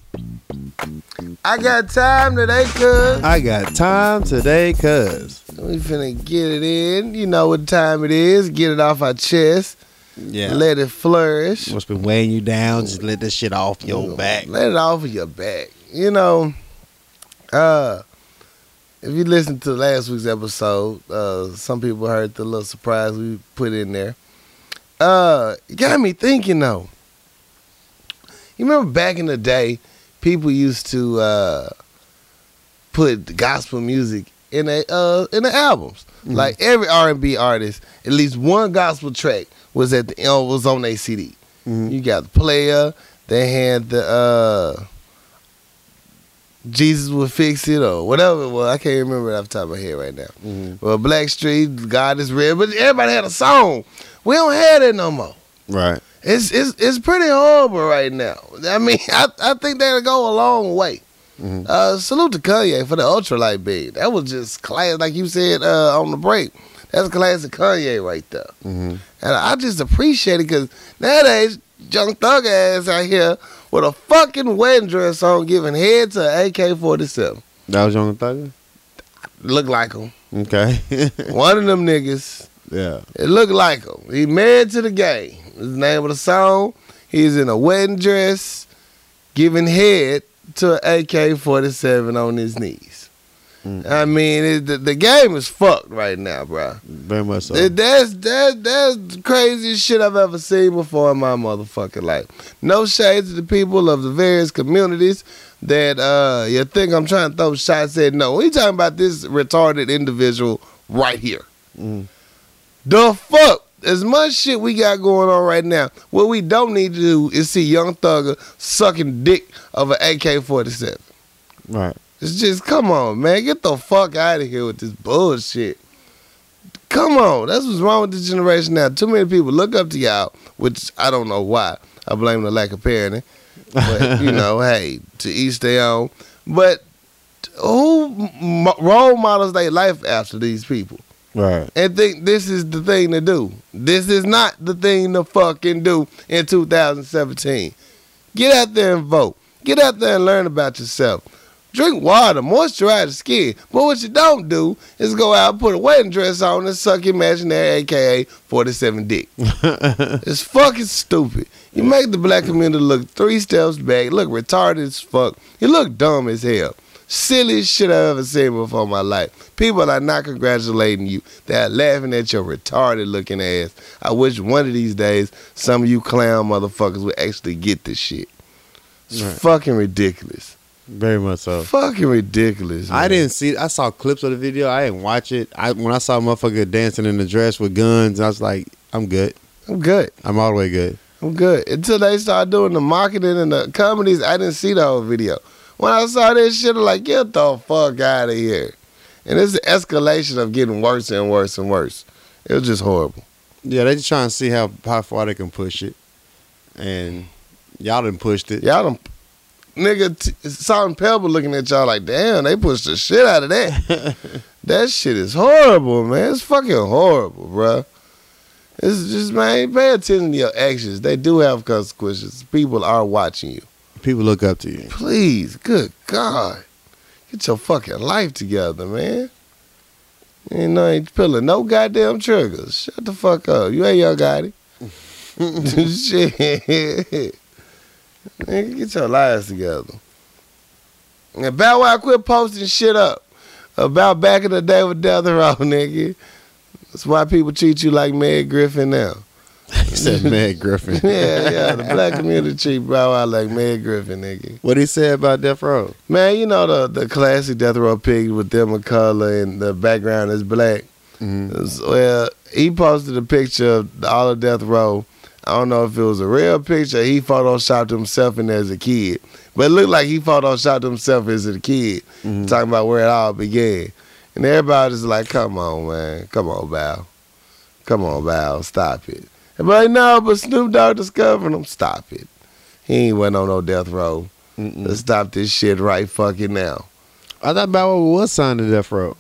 I got time today, cuz. I got time today, cuz. We finna get it in. You know what time it is. Get it off our chest. Yeah. Let it flourish. What's been weighing you down? Just let this shit off your back. Let it off of your back. You know, uh, if you listen to last week's episode, uh, some people heard the little surprise we put in there. Uh, it got me thinking though. You remember back in the day, people used to uh, put gospel music in a uh, in the albums. Mhm. Like every R and B artist, at least one gospel track was at the uh, was on their CD. Mhm. You got the player. They had the uh, Jesus will fix it or whatever it was. I can't remember it off the top of my head right now. Mhm. Well, Blackstreet, God is real, but everybody had a song. We don't have that no more. Right. It's it's it's pretty horrible right now. I mean, I, I think that'll go a long way. Mhm. Uh, salute to Kanye for the Ultralight Beam. That was just class, like you said uh, on the break. That's classic Kanye right there. Mhm. And I just appreciate it because nowadays, young thug ass out here with a fucking wedding dress on giving head to an AK 47. That was Young Thug? Look like him. Okay. One of them niggas. yeah. It looked like him. He married to the game. His name of the song. He's in a wedding dress giving head to an AK 47 on his knees. Mm. I mean, it, the, the game is fucked right now, bro. Very much so. That- That's that that's the craziest shit I've ever seen before in my motherfucking life. No shade to the people of the various communities that uh you think I'm trying to throw shots at. No, we talking about this retarded individual right here. Mhm. The fuck? As much shit we got going on right now, what we don't need to do is see Young Thugger sucking dick of an AK-47. Right. It's just come on, man. Get the fuck out of here with this bullshit. Come on. That's what's wrong with this generation now. Too many people look up to y'all, which I don't know why. I blame the lack of parenting. But you know, hey, to each their own. But who role models their life after these people? Right. and think this is the thing to do. This is not the thing to fucking do in 2017. Get out there and vote. Get out there and learn about yourself. Drink water, moisturize the skin. But what you don't do is go out, and put a wedding dress on, and suck your imaginary AKA 47 dick. It's fucking stupid. You make the black community look three steps back, look retarded as fuck. You look dumb as hell. Silliest shit I've ever seen before in my life. People are not congratulating you. They're laughing at your retarded looking ass. I wish one of these days some of you clown motherfuckers would actually get this shit. It's Right. fucking ridiculous. Very much so. Fucking ridiculous. I didn't see. I saw clips of the video. I didn't watch it. I when I saw a motherfucker dancing in the dress with guns, I was like, I'm good. I'm good. I'm all the way good. I'm good. Until they started doing the marketing and the comedies, I didn't see the whole video. When I saw this shit, I'm like, get the fuck out of here. And it's an escalation of getting worse and worse and worse. It was just horrible. Yeah, they just trying to see how how far they can push it, and y'all done pushed it. Y'all done, nigga, t- Salt-N-Pepa looking at y'all like, damn, they pushed the shit out of that. that shit is horrible, man. It's fucking horrible, bro. It's just, man, pay attention to your actions. They do have consequences. People are watching you. People look up to you. Please, good God. Get your fucking life together, man. You know, ain't pulling no goddamn triggers. Shut the fuck up. You ain't Yo Gotti. Shit. Nigga, get your lives together. And Bow Wow quit posting shit up about back in the day with Death Row, nigga. That's why people treat you like Meg Griffin now. he said, "Mad Griffin." yeah, yeah. The black community treat Bow Wow like Meg Griffin, nigga. What he said about Death Row? Man, you know the the classic Death Row pig with them of color and the background is black. Mhm. Well, he posted a picture of all of Death Row I don't know if it was a real picture. He photoshopped himself in as a kid, but it looked like he photoshopped himself as a kid, Mhm. talking about where it all began. And everybody's like, "Come on, man, come on, Val, come on, Val, stop it." And like, no, but Snoop Dogg discovered him. Stop it. He ain't went on no death row. Mm-mm. Let's stop this shit right fucking now. I thought Bow Wow was signed to Death Row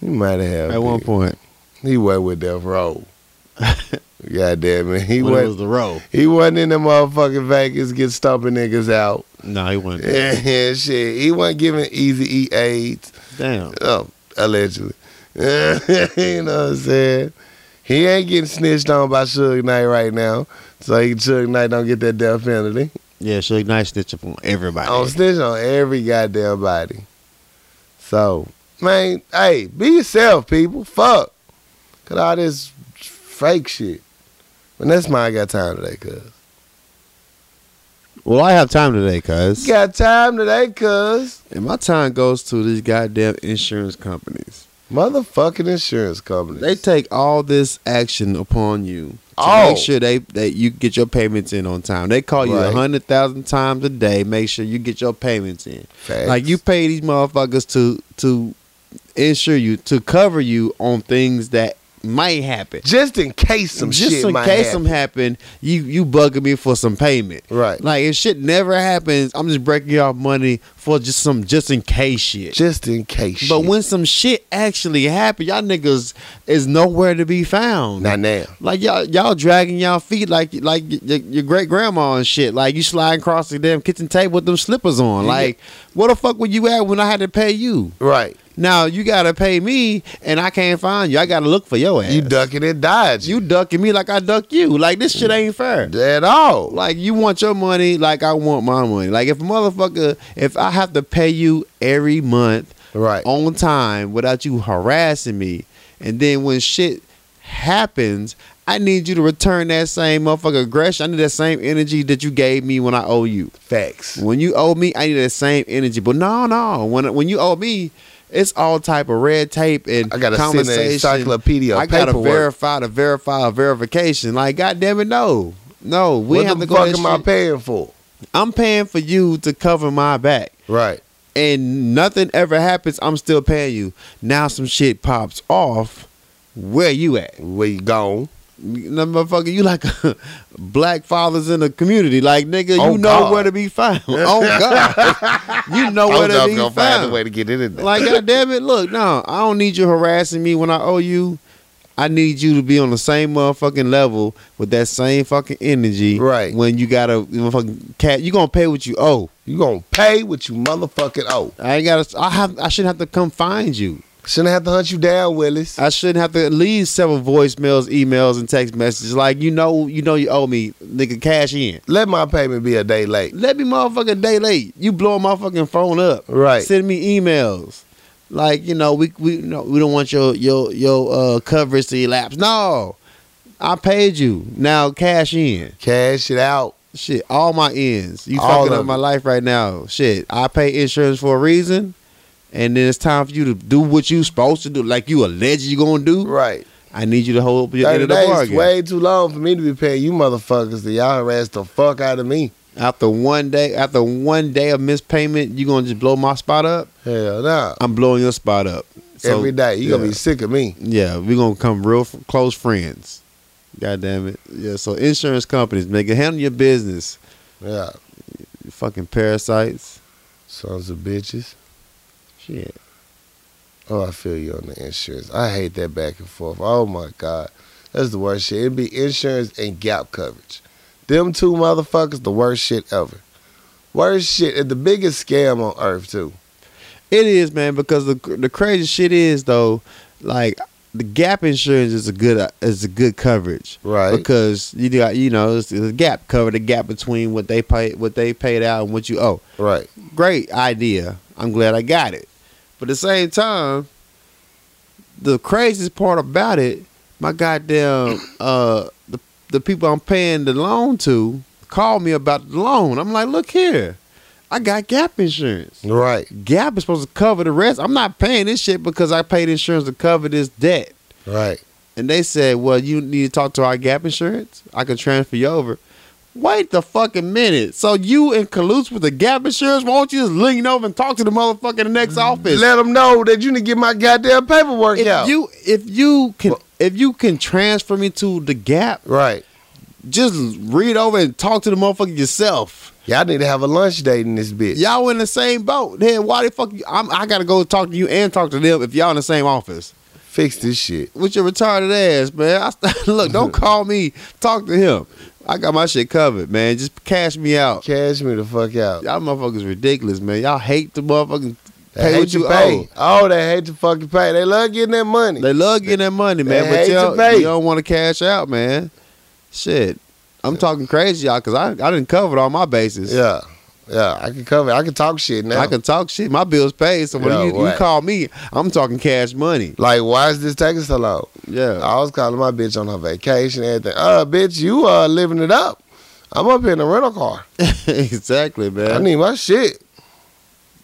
He might have at one point. He went with Death Row. God damn it. He was the row. he wasn't in the motherfucking Vegas get stumping niggas out. No, he wasn't. Yeah, shit. He wasn't giving easy E AIDS. Damn. Oh, allegedly. you know what I'm saying? He ain't getting snitched on by Suge Knight right now. So he Suge Knight don't get that death penalty. Yeah, Suge Knight snitch up on everybody. On snitch on every goddamn body. So, man, hey, be yourself, people. Fuck. Cause all this fake shit. But that's my I got time today, cuz. well, I have time today, cuz. Got time today, cuz. And my time goes to these goddamn insurance companies. Motherfucking insurance companies. They take all this action upon you to Oh. make sure they that you get your payments in on time. They call you a Right. hundred thousand times a day. Make sure you get your payments in. Facts. Like you pay these motherfuckers to to insure you to cover you on things that might happen. just in case some Just shit in might case happen. some happen, you you bugging me for some payment. Right. Like if shit never happens, I'm just breaking y'all money for just some just in case shit. Just in case. But shit. when some shit actually happen, y'all niggas is nowhere to be found. not now. Like y'all, y'all dragging y'all feet like like your, your great grandma and shit. Like you sliding across the damn kitchen table with them slippers on. Yeah. Like where the fuck were you at when I had to pay you? Right. Now you gotta pay me and I can't find you. I gotta look for your ass. You ducking and dodging. You ducking me like I duck you. Like this shit ain't fair. at all. Like you want your money like I want my money. Like if a motherfucker, if I have to pay you every month right. on time without you harassing me. And then when shit happens, I need you to return that same motherfucker aggression. I need that same energy that you gave me when I owe you. Facts. When you owe me, I need that same energy. But no, no. When when you owe me, it's all type of red tape and I gotta send an encyclopedia I gotta paperwork. verify to verify a verification. Like, goddamn it, no. No, we what have the to fuck that am I paying for? I'm paying for you to cover my back Right. and nothing ever happens, I'm still paying you. Now some shit pops off. Where you at? Where you gone? No, motherfucker, you like black fathers in the community. Like nigga, you Oh, know God. where to be found. Oh God, you know where was to just be gonna find a way to get in there. Like God damn it, look, no, I don't need you harassing me when I owe you. I need you to be on the same motherfucking level with that same fucking energy. Right. When you got a motherfucking cat, you gonna pay what you owe. you gonna pay what you motherfucking owe. I ain't gotta. I have. I shouldn't have to come find you. Shouldn't have to hunt you down, Willis. I shouldn't have to leave several voicemails, emails, and text messages. Like you know, you know, you owe me, nigga, cash in. Let my payment be a day late. Let me motherfucking day late. You blowing my fucking phone up. Right. Send me emails. Like you know, we we no, we don't want your your your uh, coverage to elapse. No, I paid you. Now cash in. Cash it out. Shit, all my ends. You All fucking up of my life right now. Shit, I pay insurance for a reason, and then it's time for you to do what you supposed to do, like you alleged you gonna do. Right. I need you to hold up your end of the bargain. way too long for me to be paying you motherfuckers to y'all harass the fuck out of me. After one day, after one day of missed payment, you gonna just blow my spot up? Hell nah. I'm blowing your spot up So, Every day. You gonna be sick of me. Yeah, we gonna come real f- close friends. God damn it. Yeah. So insurance companies, nigga, handle your business. Yeah. You fucking parasites. Sons of bitches. Shit. Oh, I feel you on the insurance. I hate that back and forth. Oh my God. That's the worst shit. It'd be insurance and gap coverage. Them two motherfuckers, the worst shit ever. Worst shit. And the biggest scam on earth, too. It is, man, because the the crazy shit is though, like the gap insurance is a good uh, is a good coverage. Right. Because you got you know it's the gap cover the gap between what they pay what they paid out and what you owe. Right. great idea. I'm glad I got it. But at the same time, the craziest part about it, my goddamn uh the the people I'm paying the loan to called me about the loan. I'm like, look here. I got gap insurance. Right. Gap is supposed to cover the rest. I'm not paying this shit because I paid insurance to cover this debt. Right. and they said, "Well, you need to talk to our Gap Insurance. I can transfer you over." Wait the fucking minute. So you and colludes with the Gap Insurance? Why don't you just lean over and talk to the motherfucker in the next mm. office? Let them know that you need to get my goddamn paperwork if out. you if you can if you can transfer me to the Gap, right. just read over and talk to the motherfucker yourself. Y'all need to have a lunch date in this bitch. Y'all in the same boat. Then why the fuck? You, I gotta go talk to you and talk to them if y'all in the same office Fix this shit. with your retarded ass, man. I, look, don't call me. Talk to him. I got my shit covered, man. Just cash me out. Cash me the fuck out. Y'all motherfuckers ridiculous, man. Y'all hate the motherfucking They pay what you pay. owe. Oh, they hate to fucking pay. They love getting that money. They love getting that money, man, They but y'all, you don't want to cash out, man. Shit. I'm talking crazy, y'all, because I, I didn't cover all my bases. yeah. Yeah. I can cover. I can talk shit now. I can talk shit. My bills paid. So when Yo, you, you call me, I'm talking cash money. Like, why is this taking so long? Yeah. I was calling my bitch on her vacation everything. Uh, bitch, you uh living it up. I'm up here in a rental car. exactly, man. I need my shit.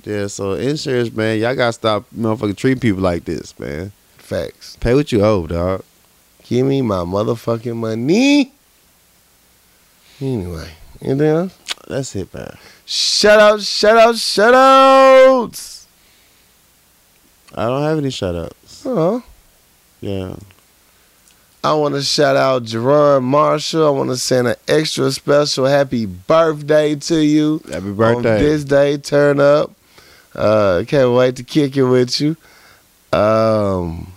yeah, so insurance, man, y'all gotta stop motherfucking treating people like this, man. Facts. Pay what you owe, dog. Give me my motherfucking money. Anyway, anything else? That's it, man. Shout out, shout out, shout outs. I don't have any shout outs. Oh, Yeah. I want to shout out Jerron Marshall. I want to send an extra special happy birthday to you. Happy On birthday. this day, turn up. Uh, can't wait to kick it with you. Um,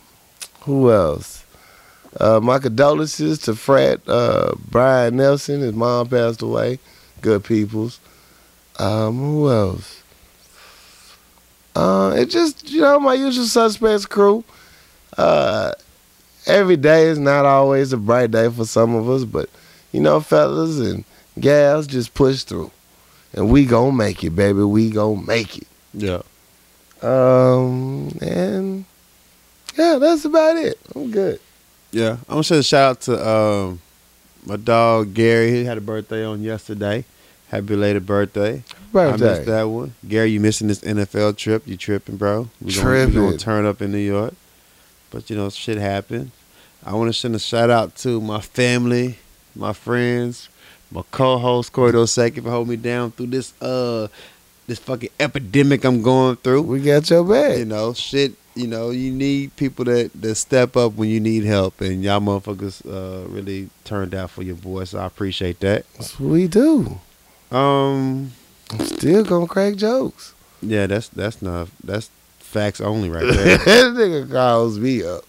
who else? Uh, my condolences to Fred uh, Brian Nelson. His mom passed away. Good peoples. Um, who else? Uh, it just you know my usual suspects crew. Uh, every day is not always a bright day for some of us, but you know, fellas and gals, just push through, and we gonna make it, baby. We gonna make it. Yeah. Um, and yeah, that's about it. I'm good. Yeah. I'm gonna send a shout out to um my dog Gary. He had a birthday on yesterday. Happy belated birthday. I missed that one. Gary, you missing this NFL trip. You tripping, bro. We gonna, we gonna turn up in New York. But, you know, shit happened. I want to send a shout out to my family, my friends, my co-host, Corey Dosecki, for holding me down through this uh this fucking epidemic I'm going through. We got your back. You know, shit, you know, you need people that, that step up when you need help. And y'all motherfuckers uh, really turned out for your boy, so I appreciate that. That's what we do. Um, I'm still gonna crack jokes. Yeah, that's that's not that's facts only right there. that nigga calls me up.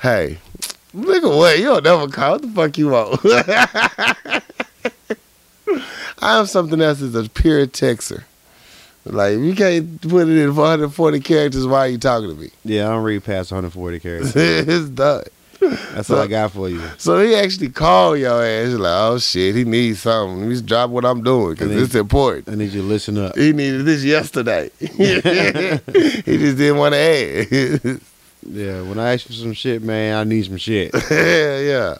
Hey, nigga, what? You don't never call. What the fuck you want? I am something else as a pure texter. Like, you can't put it in 140 characters, why are you talking to me? yeah, I don't read past 140 characters. it's done. That's all I got for you. So he actually called your ass. He's like, oh shit, he needs something. Let me just drop what I'm doing because it's important. I need you to listen up. He needed this yesterday. he just didn't want to add. Yeah, when I ask for some shit, man, I need some shit. yeah, yeah.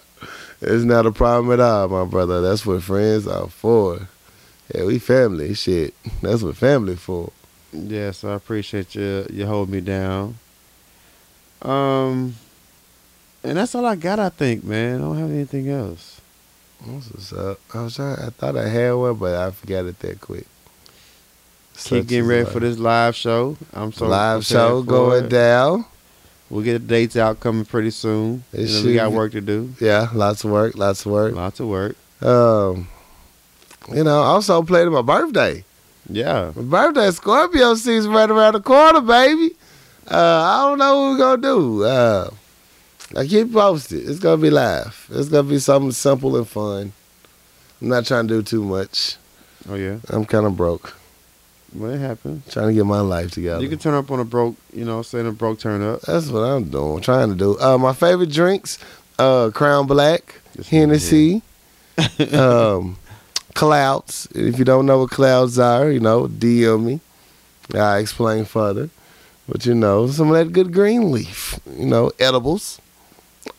It's not a problem at all, my brother. That's what friends are for. Yeah, we family. Shit. That's what family for. Yeah, so I appreciate you you holding me down. Um, and that's all I got. I think, man. I don't have anything else. What's what's up? I was trying I thought I had one, but I forgot it that quick. Keep getting ready for this live show. I'm so live show going it. down. We'll get the dates out coming pretty soon. It You know, we got work to do. Yeah, lots of work, lots of work. Lots of work. Um, you know, also played my birthday. Yeah. My birthday Scorpio season right around the corner, baby. Uh, I don't know what we're gonna do. Uh, I keep posted. It's gonna be live. It's gonna be something simple and fun. I'm not trying to do too much. Oh yeah. I'm kind of broke. Well, it happened. Trying to get my life together. You can turn up on a broke, you know, saying a broke turn up. That's what I'm doing. Trying to do. Uh, my favorite drinks: uh, Crown Black, Hennessy, um, clouds. If you don't know what clouds are, you know, DM me. I explain further. But you know, some of that good green leaf. You know, edibles.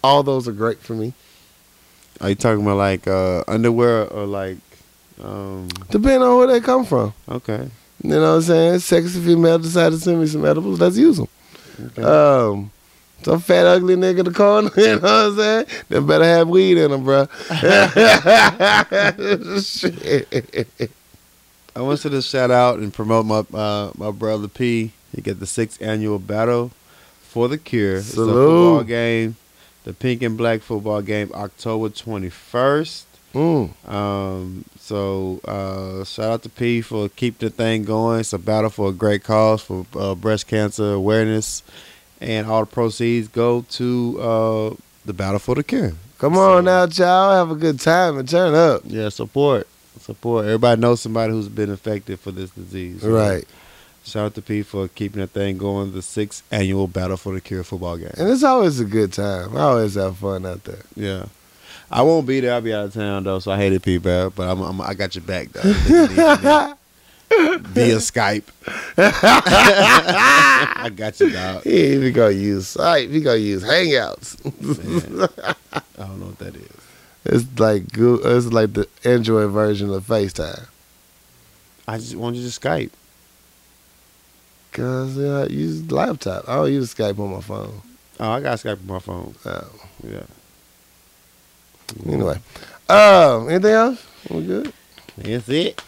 All those are great for me. Are you talking about like uh, underwear or like? Um, Depending on where they come from. okay. You know what I'm saying? Sexy female decided to send me some edibles. Let's use them. okay. Um, Some fat ugly nigga in the corner, you know what I'm saying? They better have weed in them, bro. Shit. I want to just shout out and promote my uh, my brother P. He got the sixth annual battle for the cure. It's a Salute. football game, the pink and black football game, October twenty first. Mm. Um, so uh, shout out to P for keep the thing going. It's a battle for a great cause for uh, breast cancer awareness, and all the proceeds go to uh, the battle for the cure. Come So- on now, child. Have a good time and turn up. Yeah, support, support. Everybody knows somebody who's been affected for this disease. So Right. Shout out to P for keeping that thing going. The sixth annual battle for the cure football game. And it's always a good time. I always have fun out there. Yeah. I won't be there. I'll be out of town though, so I hate it, P. Bro, but I'm, I'm, I got your back though. Via Skype. I got you, dog. Ain't even gonna use Skype. We gonna use Hangouts. I don't know what that is. It's like Goo- it's like the Android version of FaceTime. I just want you to Skype. Cause uh, I use laptop. I don't use Skype on my phone. Oh, I got Skype on my phone. Oh. Yeah. Anyway, um, anything else? We good? That's it.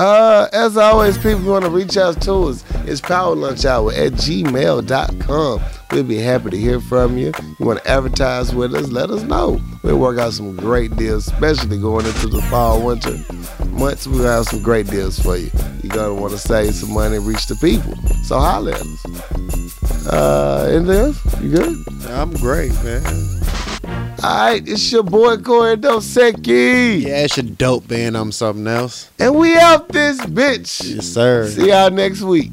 Uh, as always, people want to reach out to us. It's powerlunchhour at gmail.com. We'll be happy to hear from you. You want to advertise with us, let us know. We'll work out some great deals, especially going into the fall, winter months. We'll have some great deals for you. You're going to want to save some money and reach the people. So holler at us. Uh, anything else? You good? I'm great, man. All right, it's your boy Corey Dosecki. Yeah, it's your dope band. I'm something else. And we out this bitch. Yes, sir. See y'all next week.